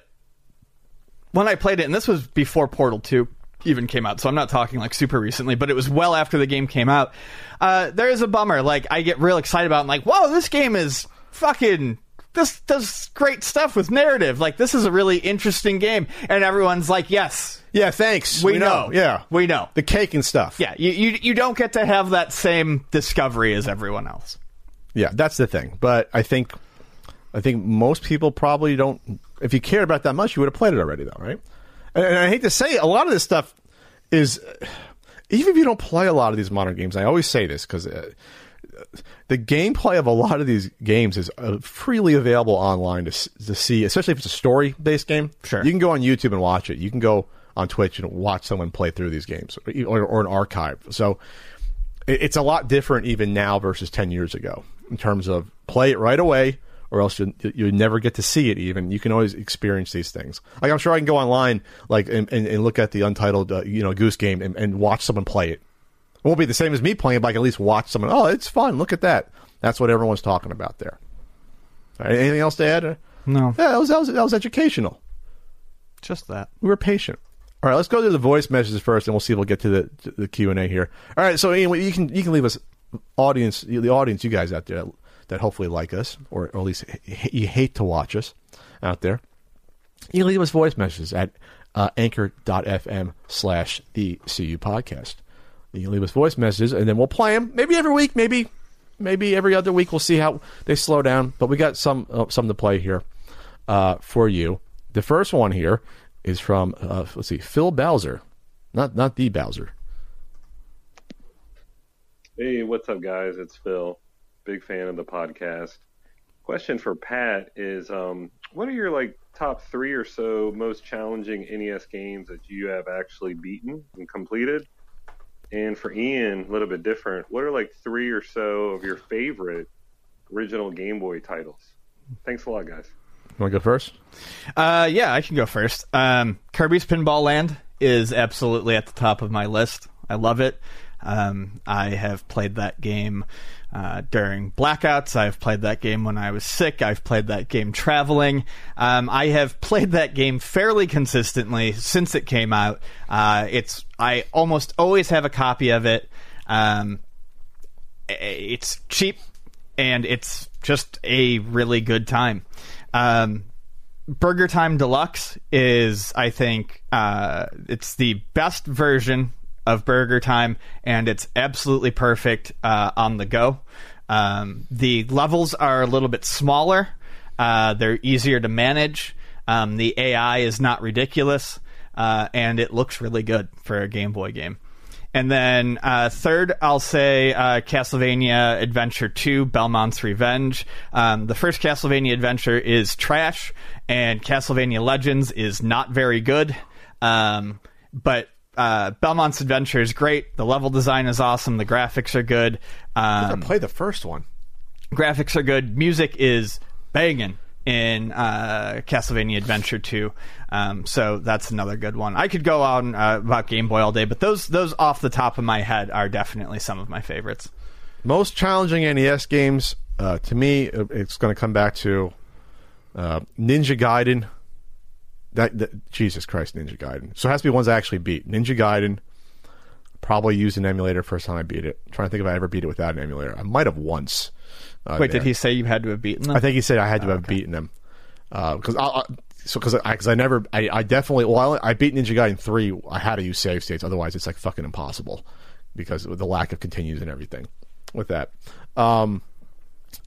when I played it, and this was before Portal Two even came out, so I'm not talking like super recently, but it was well after the game came out. Uh, there is a bummer. Like I get real excited about. It. I'm like, whoa, this game is fucking. This does great stuff with narrative. Like this is a really interesting game, and everyone's like, yes, yeah thanks we, know. yeah we know. the cake and stuff Yeah, you, you you don't get to have that same discovery as everyone else. Yeah, that's the thing. But I think I think most people probably don't. If you cared about that much, you would have played it already, though, right? And, I hate to say, it, a lot of this stuff is even if you don't play a lot of these modern games. I always say this because. Uh, the gameplay of a lot of these games is uh, freely available online to, to see, especially if it's a story based game. Sure. You can go on YouTube and watch it. You can go on Twitch and watch someone play through these games or, or an archive. So it- it's a lot different even now versus 10 years ago in terms of play it right away or else you you never get to see it even. You can always experience these things. Like i'm sure i can go online like and, and, and look at the untitled uh, you know goose game and, and watch someone play it. It won't be the same as me playing it but i can at least watch someone oh it's fun. Look at that. That's what everyone's talking about there. Right, anything else to add? Uh, No, yeah that was, that was that was educational. Just that. we were patient. All right, let's go to the voice messages first, and we'll see if we'll get to the to the Q and A here. All right, so Ian, you can you can leave us audience, the audience, you guys out there that, hopefully like us, or, or at least h- you hate to watch us out there. You leave us voice messages at uh, anchor.fm slash the CU podcast. You can leave us voice messages, and then we'll play them. Maybe every week, maybe maybe every other week. We'll see how they slow down. But we got some uh, some to play here uh, for you. The first one here is from uh, let's see, Phil Bowser, not not the Bowser. Hey, what's up, guys? It's Phil. Big fan of the podcast. Question for Pat is, um, what are your like top three or so most challenging NES games that you have actually beaten and completed? And for Ian, a little bit different. What are like three or so of your favorite original Game Boy titles? Thanks a lot, guys. You want to go first? Uh, yeah, I can go first. Um, Kirby's Pinball Land is absolutely at the top of my list. I love it. Um, I have played that game uh, during blackouts. I've played that game when I was sick. I've played that game traveling. Um, I have played that game fairly consistently since it came out. Uh, it's I almost always have a copy of it. Um, it's cheap and it's just a really good time. Um, Burger Time Deluxe is, I think, uh, it's the best version of Burger Time, and it's absolutely perfect uh, on the go. Um, the levels are a little bit smaller, uh, they're easier to manage. Um, the AI is not ridiculous, uh, and it looks really good for a Game Boy game. And then uh, third, I'll say uh, Castlevania Adventure 2 Belmont's Revenge. Um, the first Castlevania Adventure is trash, and Castlevania Legends is not very good. Um, but uh, Belmont's Adventure is great. The level design is awesome. The graphics are good. I Um, played the first one. graphics are good. Music is banging in uh, Castlevania Adventure 2. Um, so that's another good one. I could go on uh, about Game Boy all day, but those those off the top of my head are definitely some of my favorites. Most challenging NES games uh, to me, it's going to come back to uh, Ninja Gaiden. That, that Jesus Christ, Ninja Gaiden. So it has to be ones I actually beat. Ninja Gaiden. Probably used an emulator first time I beat it. trying to think if I ever beat it without an emulator. I might have once. Uh, Wait, there. did he say you had to have beaten them? I think he said I had to have beaten them because I, I so because I I never I, I definitely well I, I beat Ninja Gaiden three I had to use save states otherwise it's like fucking impossible because of the lack of continues and everything with that. Um,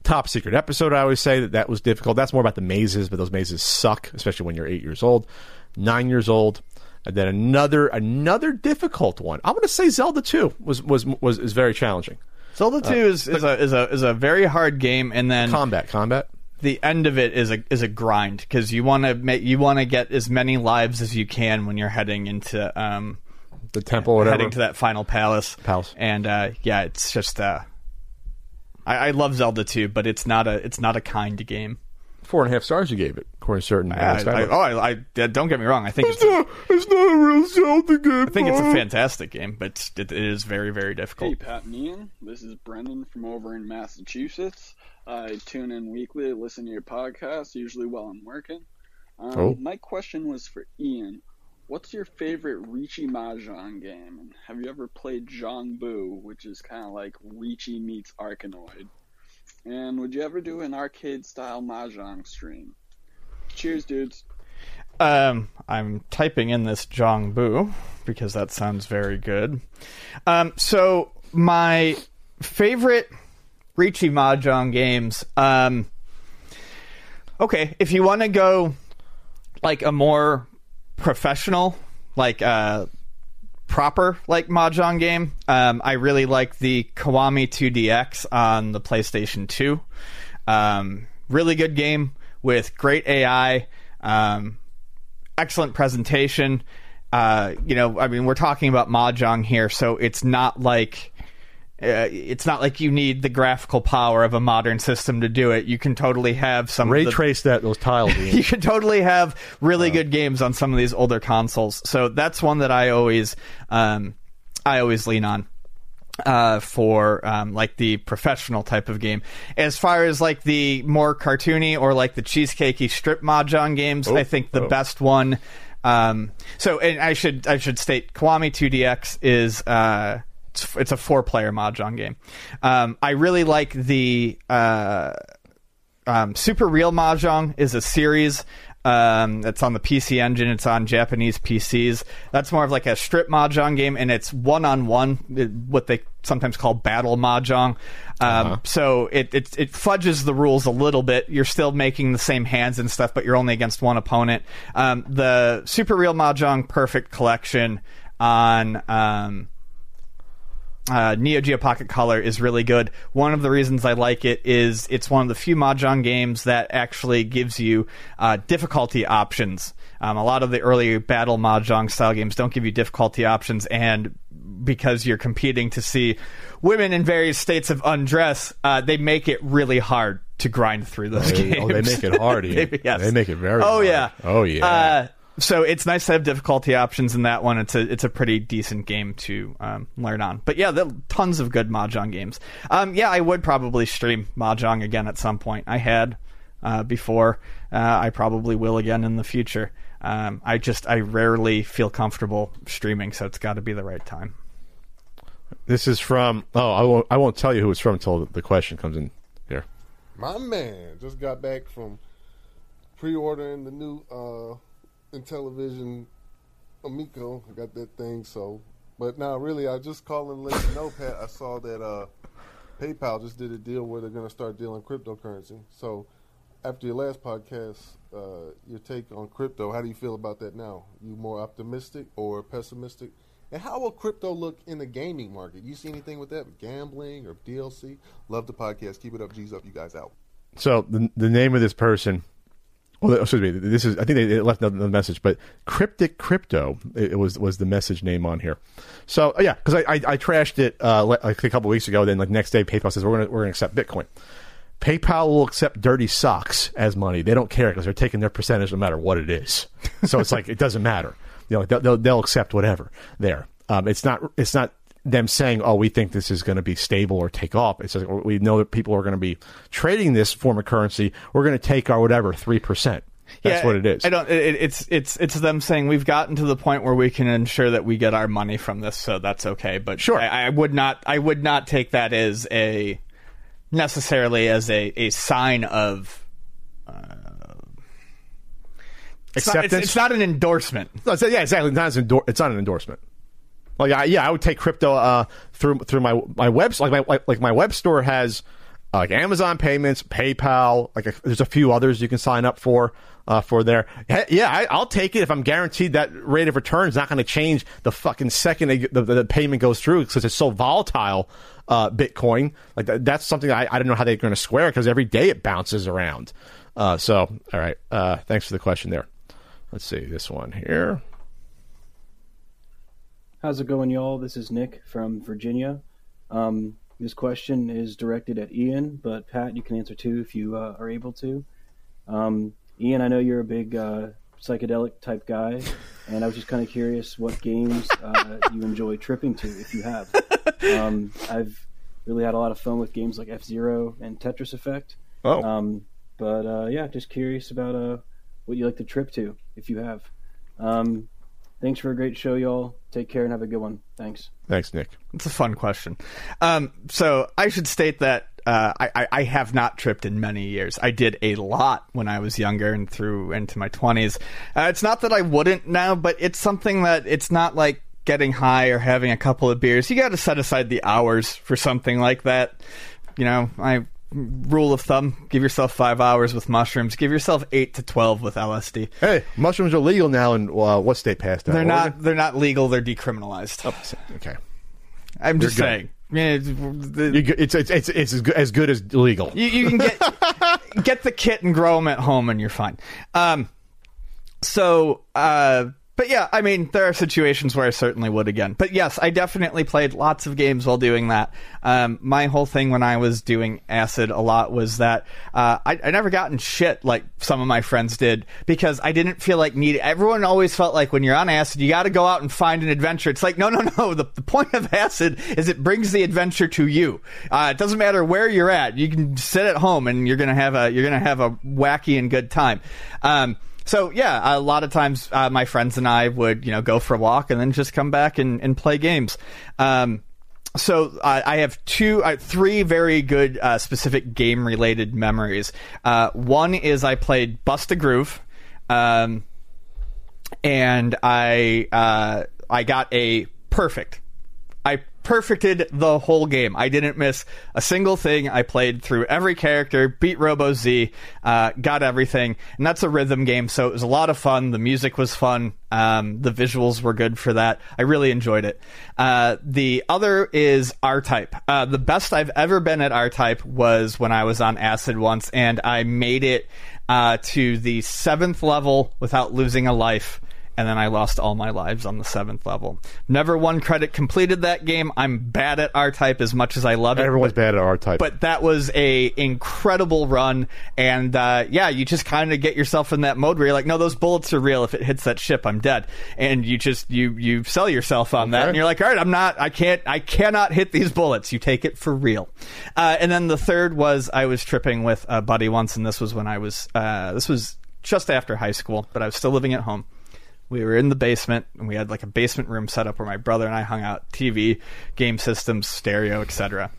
top secret episode I always say that that was difficult. That's more about the mazes, but those mazes suck, especially when you're eight years old, nine years old. And then another another difficult one. I'm going to say Zelda 2 was was was is very challenging. Zelda 2 is, is, a, is, a, is a very hard game, and then Combat, combat. the end of it is a is a grind because you want to make you want to get as many lives as you can when you're heading into um, The temple, whatever. heading to that final palace. Palace. And uh, yeah, it's just uh, I, I love Zelda 2, but it's not a it's not a kind game. Four and a half stars you gave it, according to certain. I, uh, I, oh, I, I don't get me wrong. I think it's, a, it's not a real Zelda game. I think it's a fantastic game, but it, it is very very difficult. Hey, Pat and Ian. This is Brendan from over in Massachusetts. I tune in weekly, listen to your podcast, usually while I'm working. Um, Oh. My question was for Ian. What's your favorite Riichi Mahjong game? Have you ever played Zhang Bu, which is kind of like Riichi meets Arkanoid? And would you ever do an arcade style Mahjong stream? Cheers, dudes. Um, I'm typing in this Jongbu because that sounds very good. Um, so my favorite Riichi Mahjong games. Um, okay, if you want to go like a more professional, like uh, proper like mahjong game. Um, I really like the Kiwami 2DX on the PlayStation 2. Um, really good game with great AI, um, excellent presentation. Uh, you know, I mean, we're talking about mahjong here, so it's not like uh, it's not like you need the graphical power of a modern system to do it. You can totally have some Ray the, trace that those tiles. You can totally have really good games on some of these older consoles. So that's one that I always um, I always lean on uh, for um, like the professional type of game. As far as like the more cartoony or like the cheesecakey strip mahjong games, I think the oh. best one. Um, so, and I should I should state Kiwami 2DX is uh, it's, it's a four player mahjong game. Um, I really like the uh, um, Super Real Mahjong is a series um, that's on the PC Engine. It's on Japanese PCs. That's more of like a strip mahjong game, and it's one on one, what they sometimes call battle mahjong. Um, So it, it it fudges the rules a little bit. You're still making the same hands and stuff, but you're only against one opponent. Um, the Super Real Mahjong Perfect Collection on. Uh, Neo Geo Pocket Color is really good. One of the reasons I like it is it's one of the few Mahjong games that actually gives you uh, difficulty options. Um, a lot of the early battle Mahjong style games don't give you difficulty options, and because you're competing to see women in various states of undress, uh, they make it really hard to grind through those They- games. oh, they make it hard, yes. They make it very Oh hard. yeah. Oh, yeah. So it's nice to have difficulty options in that one. It's a it's a pretty decent game to um, learn on. But yeah, there are tons of good mahjong games. Um, yeah, I would probably stream mahjong again at some point. I had uh, before. Uh, I probably will again in the future. Um, I just I rarely feel comfortable streaming, so it's got to be the right time. This is from. Oh, I won't. I won't tell you who it's from until the question comes in here. My man just got back from pre-ordering the new uh Intellivision Amico. I got that thing, so. But now, really, I just call and let you know, Pat. I saw that uh, PayPal just did a deal where they're going to start dealing cryptocurrency. So, after your last podcast, uh, your take on crypto, how do you feel about that now? You more optimistic or pessimistic? And how will crypto look in the gaming market? You see anything with that, gambling or DLC? Love the podcast. Keep it up, G's up. You guys out. So the the name of this person. Well, excuse me. This is. I think they left the message, but cryptic crypto it was was the message name on here. So yeah, because I, I, I trashed it uh, like a couple weeks ago. Then like next day, PayPal says we're gonna we're gonna accept Bitcoin. PayPal will accept dirty socks as money. They don't care because they're taking their percentage no matter what it is. So it's like it doesn't matter. You know, they'll, they'll accept whatever there. Um, it's not it's not them saying, "Oh, we think this is going to be stable or take off." It's like we know that people are going to be trading this form of currency. We're going to take our whatever three percent. That's yeah, what it is. I don't. It, it's it's it's them saying we've gotten to the point where we can ensure that we get our money from this, so that's okay. But sure, I, I would not. I would not take that as a necessarily as a, a sign of uh, it's acceptance. Not, it's, it's, not an endorsement. No, yeah, exactly. It's not, endor- it's not an endorsement. Like, I, yeah, I would take crypto uh, through through my my webs like my like, like my web store has uh, like Amazon payments, PayPal. Like a, there's a few others you can sign up for uh, for there. Yeah, I, will take it if I'm guaranteed that rate of return is not going to change the fucking second the, the, the payment goes through because it's so volatile. Uh, Bitcoin, like that, that's something I, I don't know how they're going to square because every day it bounces around. Uh, so, all right, uh, thanks for the question there. Let's see this one here. How's it going, y'all? This is Nick from Virginia. Um, this question is directed at Ian, but Pat, you can answer too if you uh, are able to. Um, Ian, I know you're a big uh, psychedelic type guy, and I was just kind of curious what games uh, you enjoy tripping to, if you have. Um, I've really had a lot of fun with games like F Zero and Tetris Effect. Oh. Um, but uh, yeah, just curious about uh, what you like to trip to, if you have. Um, thanks for a great show, y'all. Take care and have a good one. Thanks. Thanks, Nick. It's a fun question. Um, so I should state that uh, I, I, have not tripped in many years. I did a lot when I was younger and through into my 20s. Uh, it's not that I wouldn't now, but it's something that it's not like getting high or having a couple of beers. You got to set aside the hours for something like that. You know, I rule of thumb: give yourself five hours with mushrooms. Give yourself eight to twelve with LSD. Hey, mushrooms are legal now in uh, what state passed that? They're not. They're not legal. They're decriminalized. Oh, okay. I'm just saying. Yeah, it's, it's, it's, it's, it's as, good, as good as legal. You, you can get get the kit and grow them at home, and you're fine. Um, so uh, but yeah, I mean, there are situations where I certainly would again. But yes, I definitely played lots of games while doing that. Um, my whole thing when I was doing acid a lot was that uh, I, I never gotten shit like some of my friends did because I didn't feel like needed. Everyone always felt like when you're on acid, you got to go out and find an adventure. It's like no, no, no. The, the point of acid is it brings the adventure to you. Uh, it doesn't matter where you're at. You can sit at home and you're gonna have a you're gonna have a wacky and good time. Um, so yeah, a lot of times uh, my friends and I would you know go for a walk and then just come back and, and play games. Um, so uh, I have two, uh, three very good uh, specific game related memories. Uh, one is I played Bust a Groove, um, and I uh, I got a perfect. Perfected the whole game. I didn't miss a single thing. I played through every character, beat Robo Z, uh, got everything, and that's a rhythm game. So it was a lot of fun. The music was fun. Um, the visuals were good for that. I really enjoyed it. Uh, the other is R Type. Uh, the best I've ever been at R Type was when I was on Acid once, and I made it uh, to the seventh level without losing a life and then I lost all my lives on the seventh level. Never one credit completed that game. I'm bad at R type as much as I love it. Everyone's but- bad at R type. but that was a incredible run and uh, yeah you just kind of get yourself in that mode where you're like no those bullets are real if it hits that ship i'm dead and you just you you sell yourself on that and you're like all right i'm not i can't i cannot hit these bullets you take it for real uh, and then the third was i was tripping with a buddy once and this was when i was uh, this was just after high school but i was still living at home we were in the basement and we had like a basement room set up where my brother and I hung out TV, game systems, stereo, etc.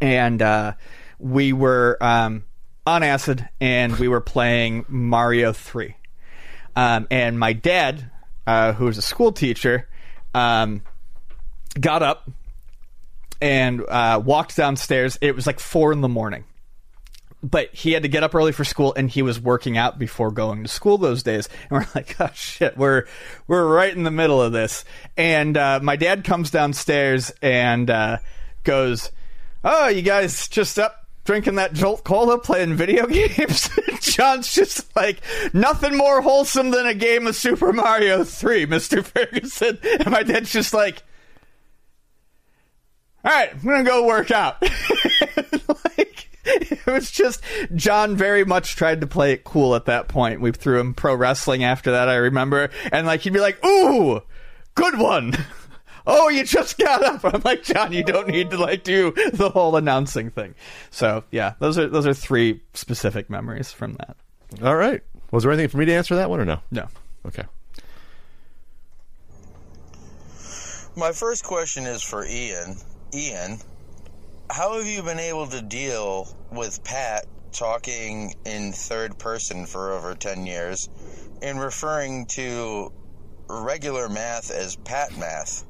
And uh, we were um, on acid and we were playing Mario 3. Um, and my dad, uh, who was a school teacher, um, got up and uh, walked downstairs. It was like four in the morning but he had to get up early for school and he was working out before going to school those days. And we're like oh shit we're we're right in the middle of this. And uh, my dad comes downstairs and uh, goes oh you guys just up drinking that jolt cola playing video games? John's just like nothing more wholesome than a game of super mario 3 mr ferguson. And my dad's just like all right, I'm gonna go work out. Like it was just John very much tried to play it cool at that point. We threw him pro wrestling after that, I remember, and like he'd be like, "Ooh, good one." Oh, you just got up. I'm like, John, you don't need to like do the whole announcing thing. So yeah, those are those are three specific memories from that. All right. Was there anything for me to answer that one or no? No. Okay. My first question is for Ian. Ian, how have you been able to deal with Pat talking in third person for over 10 years and referring to regular math as Pat math?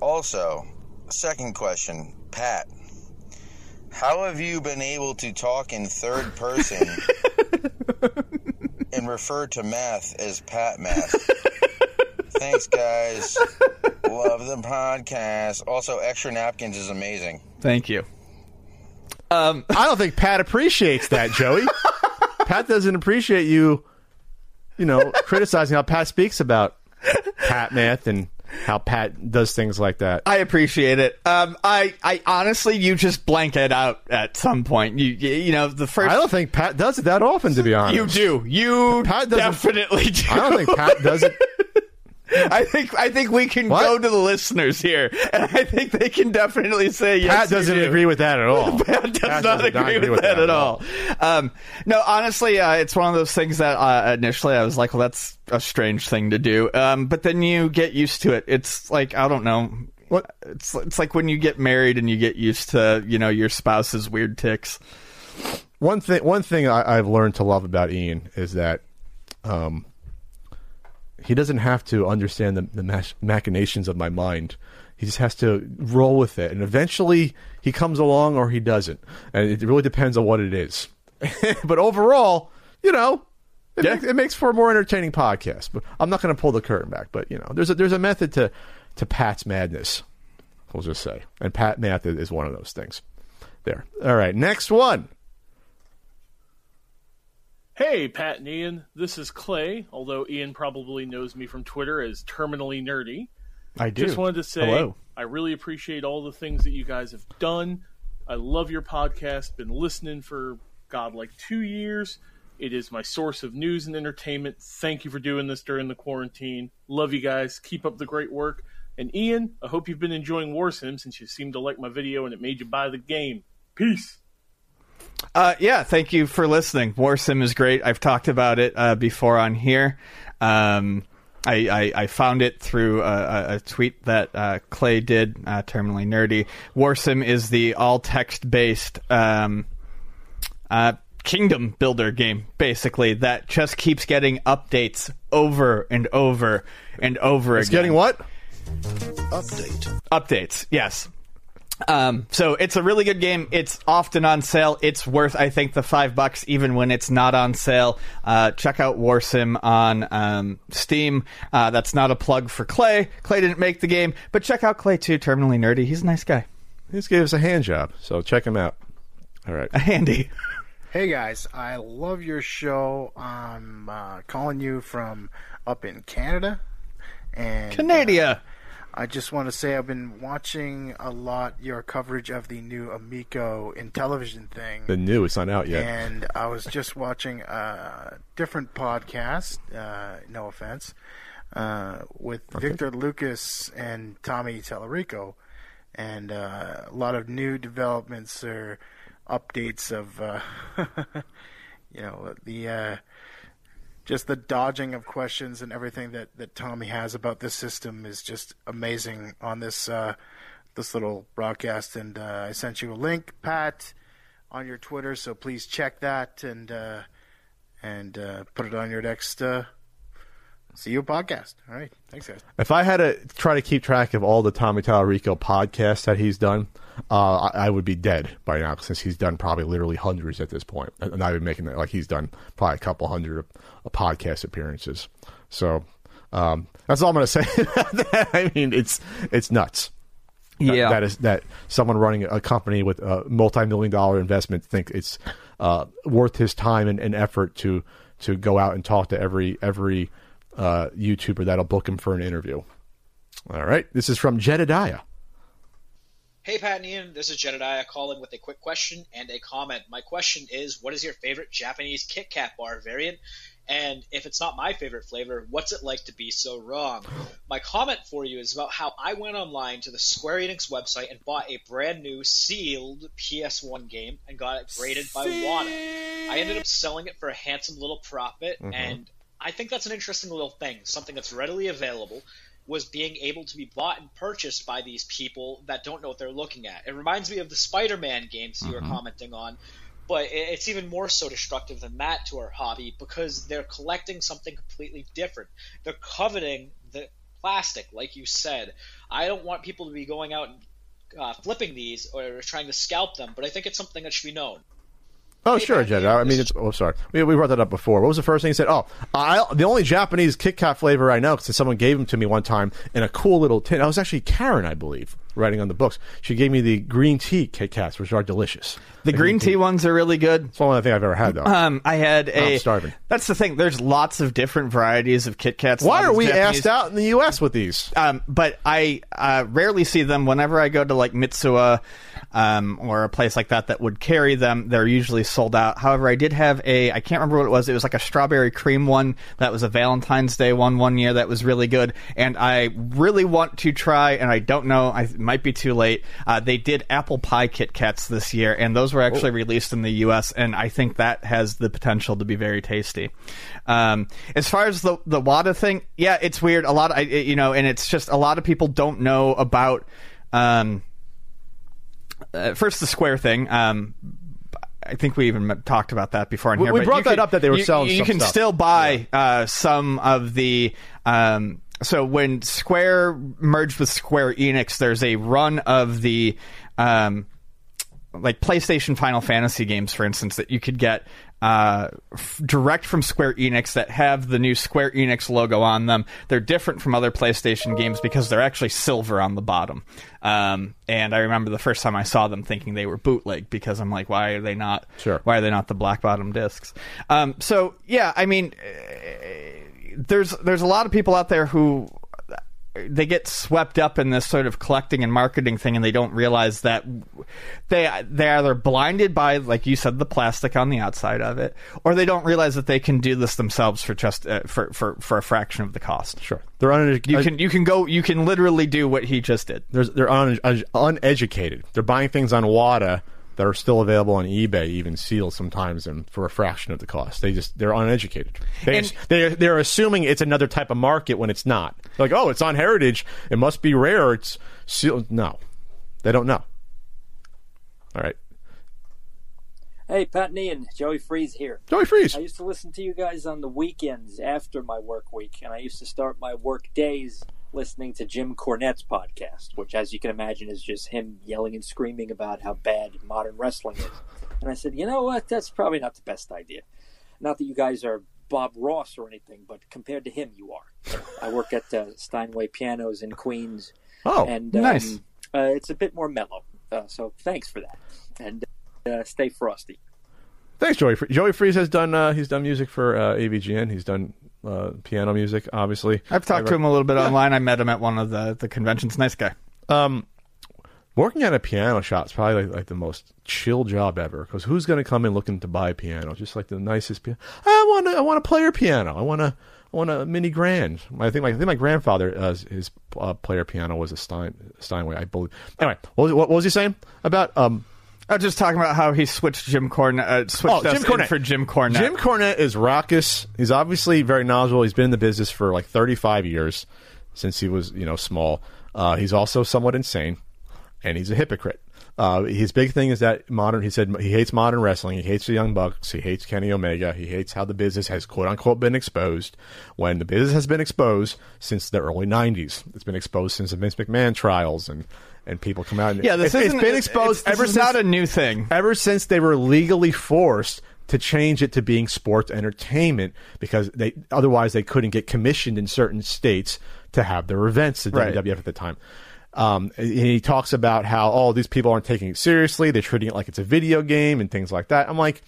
Also, second question, Pat, how have you been able to talk in third person and refer to math as Pat math? Thanks, guys. Love the podcast. Also, extra napkins is amazing. Thank you. Um, I don't think Pat appreciates that, Joey. Pat doesn't appreciate you, you know, criticizing how Pat speaks about Pat math and how Pat does things like that. I appreciate it. Um, I, I honestly, you just blank it out at some point. You, you, you know, the first. I don't think Pat does it that often, to be honest. You do. You Pat doesn't- definitely do. I don't think Pat does it. I think I think we can What? go to the listeners here, and I think they can definitely say yes. Pat doesn't do. agree with that at all. Pat does Pat not does agree, with, that, at all. Um, no, honestly, uh, it's one of those things that uh, initially I was like, "Well, that's a strange thing to do," um, but then you get used to it. It's like I don't know. What? It's it's like when you get married and you get used to you know your spouse's weird ticks. One thing, one thing I, I've learned to love about Ian is that, um, he doesn't have to understand the, the mach- machinations of my mind. He just has to roll with it, and eventually he comes along or he doesn't, and it really depends on what it is. but overall, you know, it, Yeah. makes, it makes for a more entertaining podcast. But I'm not going to pull the curtain back. But you know, there's a there's a method to to Pat's madness. We'll just say, and Pat math is is one of those things. There. All right, next one. Hey, Pat and Ian. This is Clay, although Ian probably knows me from Twitter as Terminally Nerdy. I do. Just wanted to say Hello. I really appreciate all the things that you guys have done. I love your podcast. Been listening for God like two years. It is my source of news and entertainment. Thank you for doing this during the quarantine. Love you guys. Keep up the great work. And Ian, I hope you've been enjoying War Warsim since you seemed to like my video and it made you buy the game. Peace. Uh, yeah, thank you for listening. War Sim is great. I've talked about it uh, before on here. Um, I, I, I found it through a, a, tweet that uh, Clay did, uh, terminally nerdy. War Sim is the all text based um, uh, kingdom builder game, basically, that just keeps getting updates over and over and over It's again getting what? Update. updates yes um, so it's a really good game. It's often on sale. It's worth i think the five bucks even when it's not on sale. Uh, check out warsim on um, steam. Uh, that's not a plug for clay. Clay didn't make the game but check out clay too terminally nerdy. He's a nice guy. He just gave us a hand job, so check him out. All right. a handy. Hey guys, I love your show. I'm uh, calling you from up in Canada, and Canada. I just want to say I've been watching a lot your coverage of the new Amico Intellivision thing. The new, it's not out yet. And I was just watching a different podcast, uh, no offense, uh, with Okay. Victor Lucas and Tommy Tallarico. And uh, a lot of new developments or updates of, uh, you know, the. Just the dodging of questions and everything that, that Tommy has about this system is just amazing on this uh, this little broadcast. And uh, I sent you a link, Pat, on your Twitter, so please check that and uh, and uh, put it on your next uh, you podcast. All right, thanks, guys. If I had to try to keep track of all the Tommy Tallarico podcasts that he's done, uh, I, I would be dead by now since he's done probably literally hundreds at this point. And I've been making that like he's done probably a couple hundred of, of podcast appearances. So um, that's all I'm going to say. I mean, it's it's nuts. That- Yeah. that is that someone running a company with a multi-million dollar investment think it's uh, worth his time and, and effort to to go out and talk to every every uh, YouTuber that'll book him for an interview. All right, this is from Jedediah. Hey, Pat and Ian, this is Jedediah calling with a quick question and a comment. My question is What is your favorite Japanese Kit Kat bar variant? And if it's not my favorite flavor, what's it like to be so wrong? My comment for you is about how I went online to the Square Enix website and bought a brand new sealed PS1 game and got it graded by WATA. I ended up selling it for a handsome little profit, Mhm. and I think that's an interesting little thing, something that's readily available was being able to be bought and purchased by these people that don't know what they're looking at. It reminds me of the Spider-Man games you were Mhm. commenting on, but it's even more so destructive than that to our hobby because they're collecting something completely different. They're coveting the plastic, like you said. I don't want people to be going out and uh, flipping these or trying to scalp them, but I think it's something that should be known. Oh, sure, Jed. I mean, it's, oh, sorry. We, we brought that up before. What was the first thing you said? Oh, I, the only Japanese Kit Kat flavor I know, because someone gave them to me one time in a cool little tin. I was actually Karen, I believe, writing on the books. She gave me the green tea Kit Kats, which are delicious. The green tea ones are really good. It's the only thing I've ever had, though. Um, I had Oh, I'm a. starving. That's the thing. There's lots of different varieties of Kit Kats. Why are we Japanese- asked out in the U.S. with these? Um, but I uh, rarely see them. Whenever I go to like Mitsuwa um, or a place like that that would carry them, they're usually sold out. However, I did have a I can't remember what it was. It was like a strawberry cream one that was a Valentine's Day one one year that was really good, and I really want to try. And I don't know, I it might be too late. Uh, they did apple pie Kit Kats this year, and those were actually Oh. released in the U.S. And I think that has the potential to be very tasty. Um, as far as the the WATA thing, yeah, it's weird. A lot, of, I, you know, and it's just a lot of people don't know about. Um, uh, first, the Square thing. Um, I think we even talked about that before in We- here. we brought that can- up that they were you, selling You can stuff. still buy uh, some of the. Um, so when Square merged with Square Enix, there's a run of the. Um, like PlayStation Final Fantasy games, for instance, that you could get uh, f- direct from Square Enix that have the new Square Enix logo on them. They're different from other PlayStation games because they're actually silver on the bottom. Um, and I remember the first time I saw them thinking they were bootleg because I'm like, why are they not? Sure. Why are they not the black bottom discs? Um, so yeah, I mean, uh, there's there's a lot of people out there who they get swept up in this sort of collecting and marketing thing and they don't realize that they they either blinded by like you said the plastic on the outside of it or they don't realize that they can do this themselves for just uh, for, for for a fraction of the cost. Sure. They're uneducated you can you can go you can literally do what he just did. There's, they're un, un, uneducated. They're buying things on WATA that are still available on eBay, even sealed sometimes, and for a fraction of the cost. They just they're uneducated. They And- they're they're assuming it's another type of market when it's not. They're like, oh, it's on Heritage. It must be rare. It's sealed. No, they don't know. All right. Hey, Pat and Joey Freeze here. Joey Freeze. I used to listen to you guys on the weekends after my work week, and I used to start my work days listening to Jim Cornette's podcast, which, as you can imagine, is just him yelling and screaming about how bad modern wrestling is. And I said, you know what? That's probably not the best idea. Not that you guys are Bob Ross or anything, but compared to him, you are. I work at uh, Steinway Pianos in Queens. Oh, and, um, nice. Uh, it's a bit more mellow. Uh, so thanks for that. And uh, stay frosty. Thanks, Joey. Joey Freeze has done. Uh, he's done music for uh, AVGN. He's done uh, piano music, obviously. I've talked to him a little bit online. I met him at one of the the conventions. Nice guy. Um, working at a piano shop is probably like, like the most chill job ever. Because who's going to come in looking to buy a piano? Just like the nicest piano. I want to. I want to play your piano. I want to. I want a mini grand. I think my I think my grandfather uh, his uh, player piano was a Stein Steinway. I believe. Anyway, what was, what was he saying about um? I was just talking about how he switched Jim Cornette. Uh, switched Oh, Jim Cornette. for Jim Cornette. Jim Cornette is raucous. He's obviously very knowledgeable. He's been in the business for like 35 years since he was, you know, small. Uh, he's also somewhat insane, and he's a hypocrite. Uh, his big thing is that modern. He said he hates modern wrestling. He hates the Young Bucks. He hates Kenny Omega. He hates how the business has quote unquote been exposed. When the business has been exposed since the early '90s, it's been exposed since the Vince McMahon trials and. And people come out. And Yeah, this it's, been exposed it's- ever since not a new thing. ever since they were legally forced to change it to being sports entertainment because they otherwise they couldn't get commissioned in certain states to have their events at Right. WWF at the time. Um, and he talks about how oh these people aren't taking it seriously; they're treating it like it's a video game and things like that. I'm like,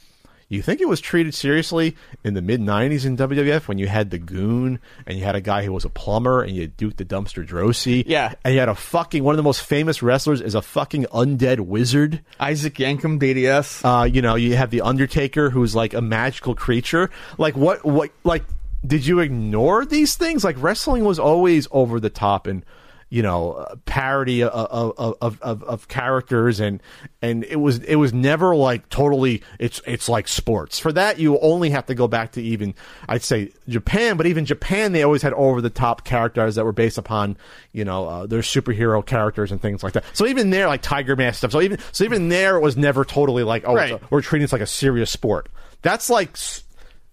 you think it was treated seriously in the mid '90s in WWF when you had the Goon and you had a guy who was a plumber and you Duke the Dumpster Droese, Yeah. and you had a fucking one of the most famous wrestlers is a fucking undead wizard. Isaac Yankem DDS. Uh, you know, you have the Undertaker, who's like a magical creature. Like what? What? Like, did you ignore these things? Like wrestling was always over the top and you know parody of of, of of of characters. And and it was it was never like totally it's it's like sports. For that you only have to go back to even i'd say japan. But even japan they always had over the top characters that were based upon you know uh, their superhero characters and things like that. So even there like tiger mask stuff. So even so even there it was never totally like oh Right. a- we're treating this like a serious sport. That's like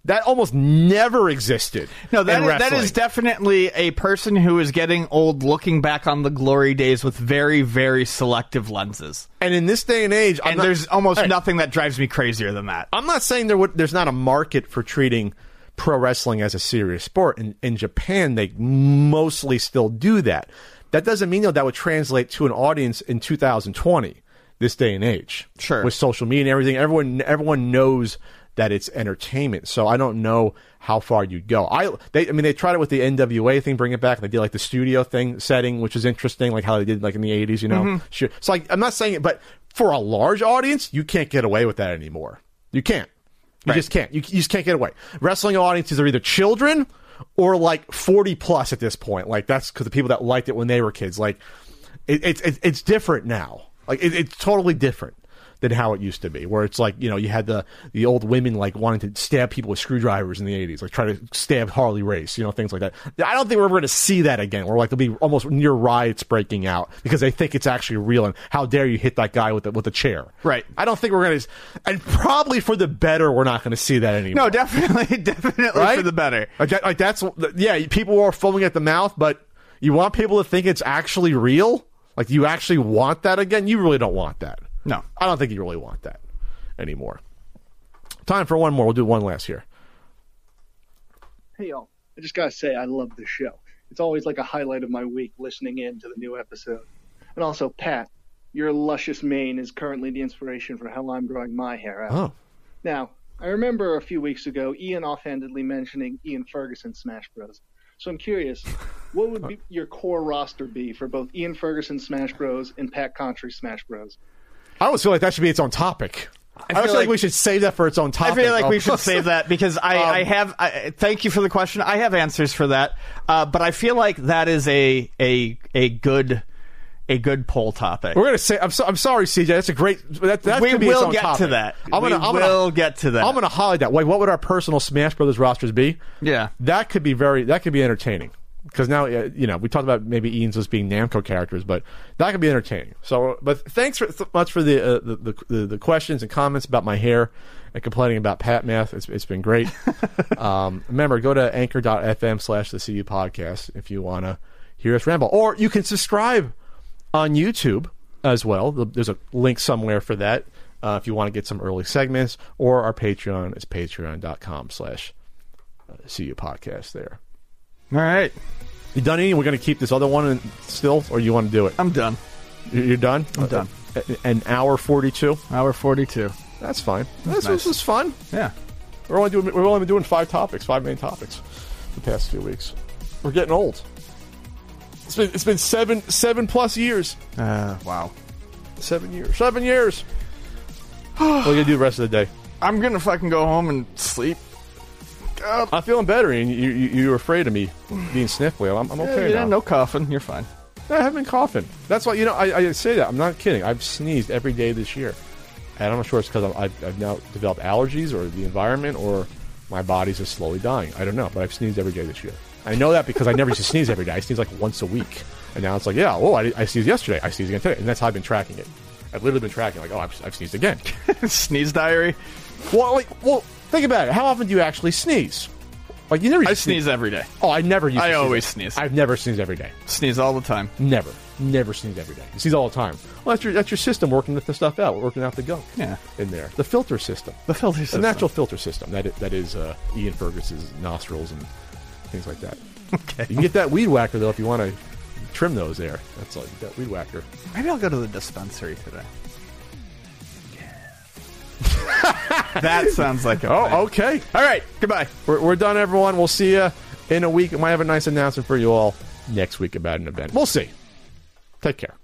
that almost never existed No, that is, that is definitely a person who is getting old looking back on the glory days with very, very selective lenses. And in this day and age, I'm and not- there's almost Hey. nothing that drives me crazier than that. I'm not saying there would, there's not a market for treating pro wrestling as a serious sport. In, in Japan, they mostly still do that. That doesn't mean though that would translate to an audience in 2020, this day and age. Sure. With social media and everything, everyone everyone knows that it's entertainment. So I don't know how far you'd go. I they I mean they tried it with the NWA thing, bring it back. They did like the studio thing setting, which is interesting, like how they did like in the 80s. You know, Mhm. sure. So like I'm not saying it, but for a large audience, you can't get away with that anymore. You can't. You just can't. You, you just can't get away. Wrestling audiences are either children or like 40 plus at this point. Like that's because the people that liked it when they were kids. Like it, it's it's it's different now. Like it, it's totally different than how it used to be. Where it's like you know you had the the old women like wanting to stab people with screwdrivers in the 80s, like try to stab Harley Race, you know things like that. I don't think we're ever going to see that again. Where like there'll be almost near riots breaking out because they think it's actually real. And how dare you hit that guy with the with the chair? Right. I don't think we're going to, and probably for the better, we're not going to see that anymore. No, definitely, definitely Right? for the better. Like, that, like that's yeah. People are foaming at the mouth, but you want people to think it's actually real. Like you actually want that again. You really don't want that. No, I don't think you really want that anymore. Time for one more. We'll do one last here. Hey y'all, I just gotta say I love this show. It's always like a highlight of my week listening in to the new episode. And also, Pat, your luscious mane is currently the inspiration for how I'm growing my hair out. Oh. Now, I remember a few weeks ago Ian offhandedly mentioning Ian Ferguson Smash Bros. So I'm curious, what would be your core roster be for both Ian Ferguson Smash Bros. and Pat Contri Smash Bros? I always feel like that should be its own topic. I, feel feel like, like- we should save that for its own topic. I feel like we should save that because I, Um, I have. I, thank you for the question. I have answers for that, uh, but I feel like that is a a a good a good poll topic. We're gonna say. I'm, so, I'm sorry, CJ. That's a great. That, that We will get to that. I'm gonna. We I'm will gonna, get to that. I'm gonna highlight that. Wait, what would our personal Smash Brothers rosters be? Yeah, that could be very. That could be entertaining. Because now, you know, we talked about maybe Ian's as being Namco characters, but that could be entertaining. So, but thanks for, so much for the, uh, the, the the the questions and comments about my hair and complaining about Pat Math. It's, it's been great. um, remember, go to anchor.fm slash the CU podcast if you want to hear us ramble. Or you can subscribe on YouTube as well. There's a link somewhere for that uh, if you want to get some early segments. Or our Patreon is patreon.com slash uh, CU podcast there. All right. You done eating? We're going to keep this other one in, still, or you want to do it? I'm done. You- You're done? I'm done. Uh, An hour 42? Hour 42. That's fine. That's This, nice. this is fun. Yeah. We're only doing we've only been doing five topics, five main topics, the past few weeks. We're getting old. It's been it's been seven seven plus years. Uh, wow. Seven years. Seven years. what are you gonna do the rest of the day? I'm gonna fucking go home and sleep. I'm feeling better, and you you, you were afraid of me being sniffly. I'm, I'm okay yeah, now. no coughing. You're fine. I haven't been coughing. That's why you know I, I say that. I'm not kidding. I've sneezed every day this year, and I'm not sure it's because I've, I've now developed allergies or the environment or my body's just slowly dying. I don't know, but I've sneezed every day this year. I know that because I never used to sneeze every day. I sneeze like once a week, and now it's like, yeah, oh, I, I sneezed yesterday. I sneezed again today, and that's how I've been tracking it. I've literally been tracking like, oh, I've, I've sneezed again. Sneeze diary. Well, like, well, think about it. How often do you actually sneeze? Like you never. I sneeze every day. Oh, I never. Used I always sneeze. I've never sneezed every day. Sneeze all the time. Never, never sneeze every day. You sneeze all the time. Well, that's your that's your system working the stuff out, working out the gunk. Yeah. in there, the filter system, The filter system. the natural filter system. That is, that is uh, Ian Fergus's nostrils and things like that. Okay. You can get that weed whacker though if you want to trim those there. That's all. You get that weed whacker. Maybe I'll go to the dispensary today. that sounds like a. Oh, okay. All right. Goodbye. We're, we're done, everyone. We'll see you in a week. I might have a nice announcement for you all next week about an event. We'll see. Take care.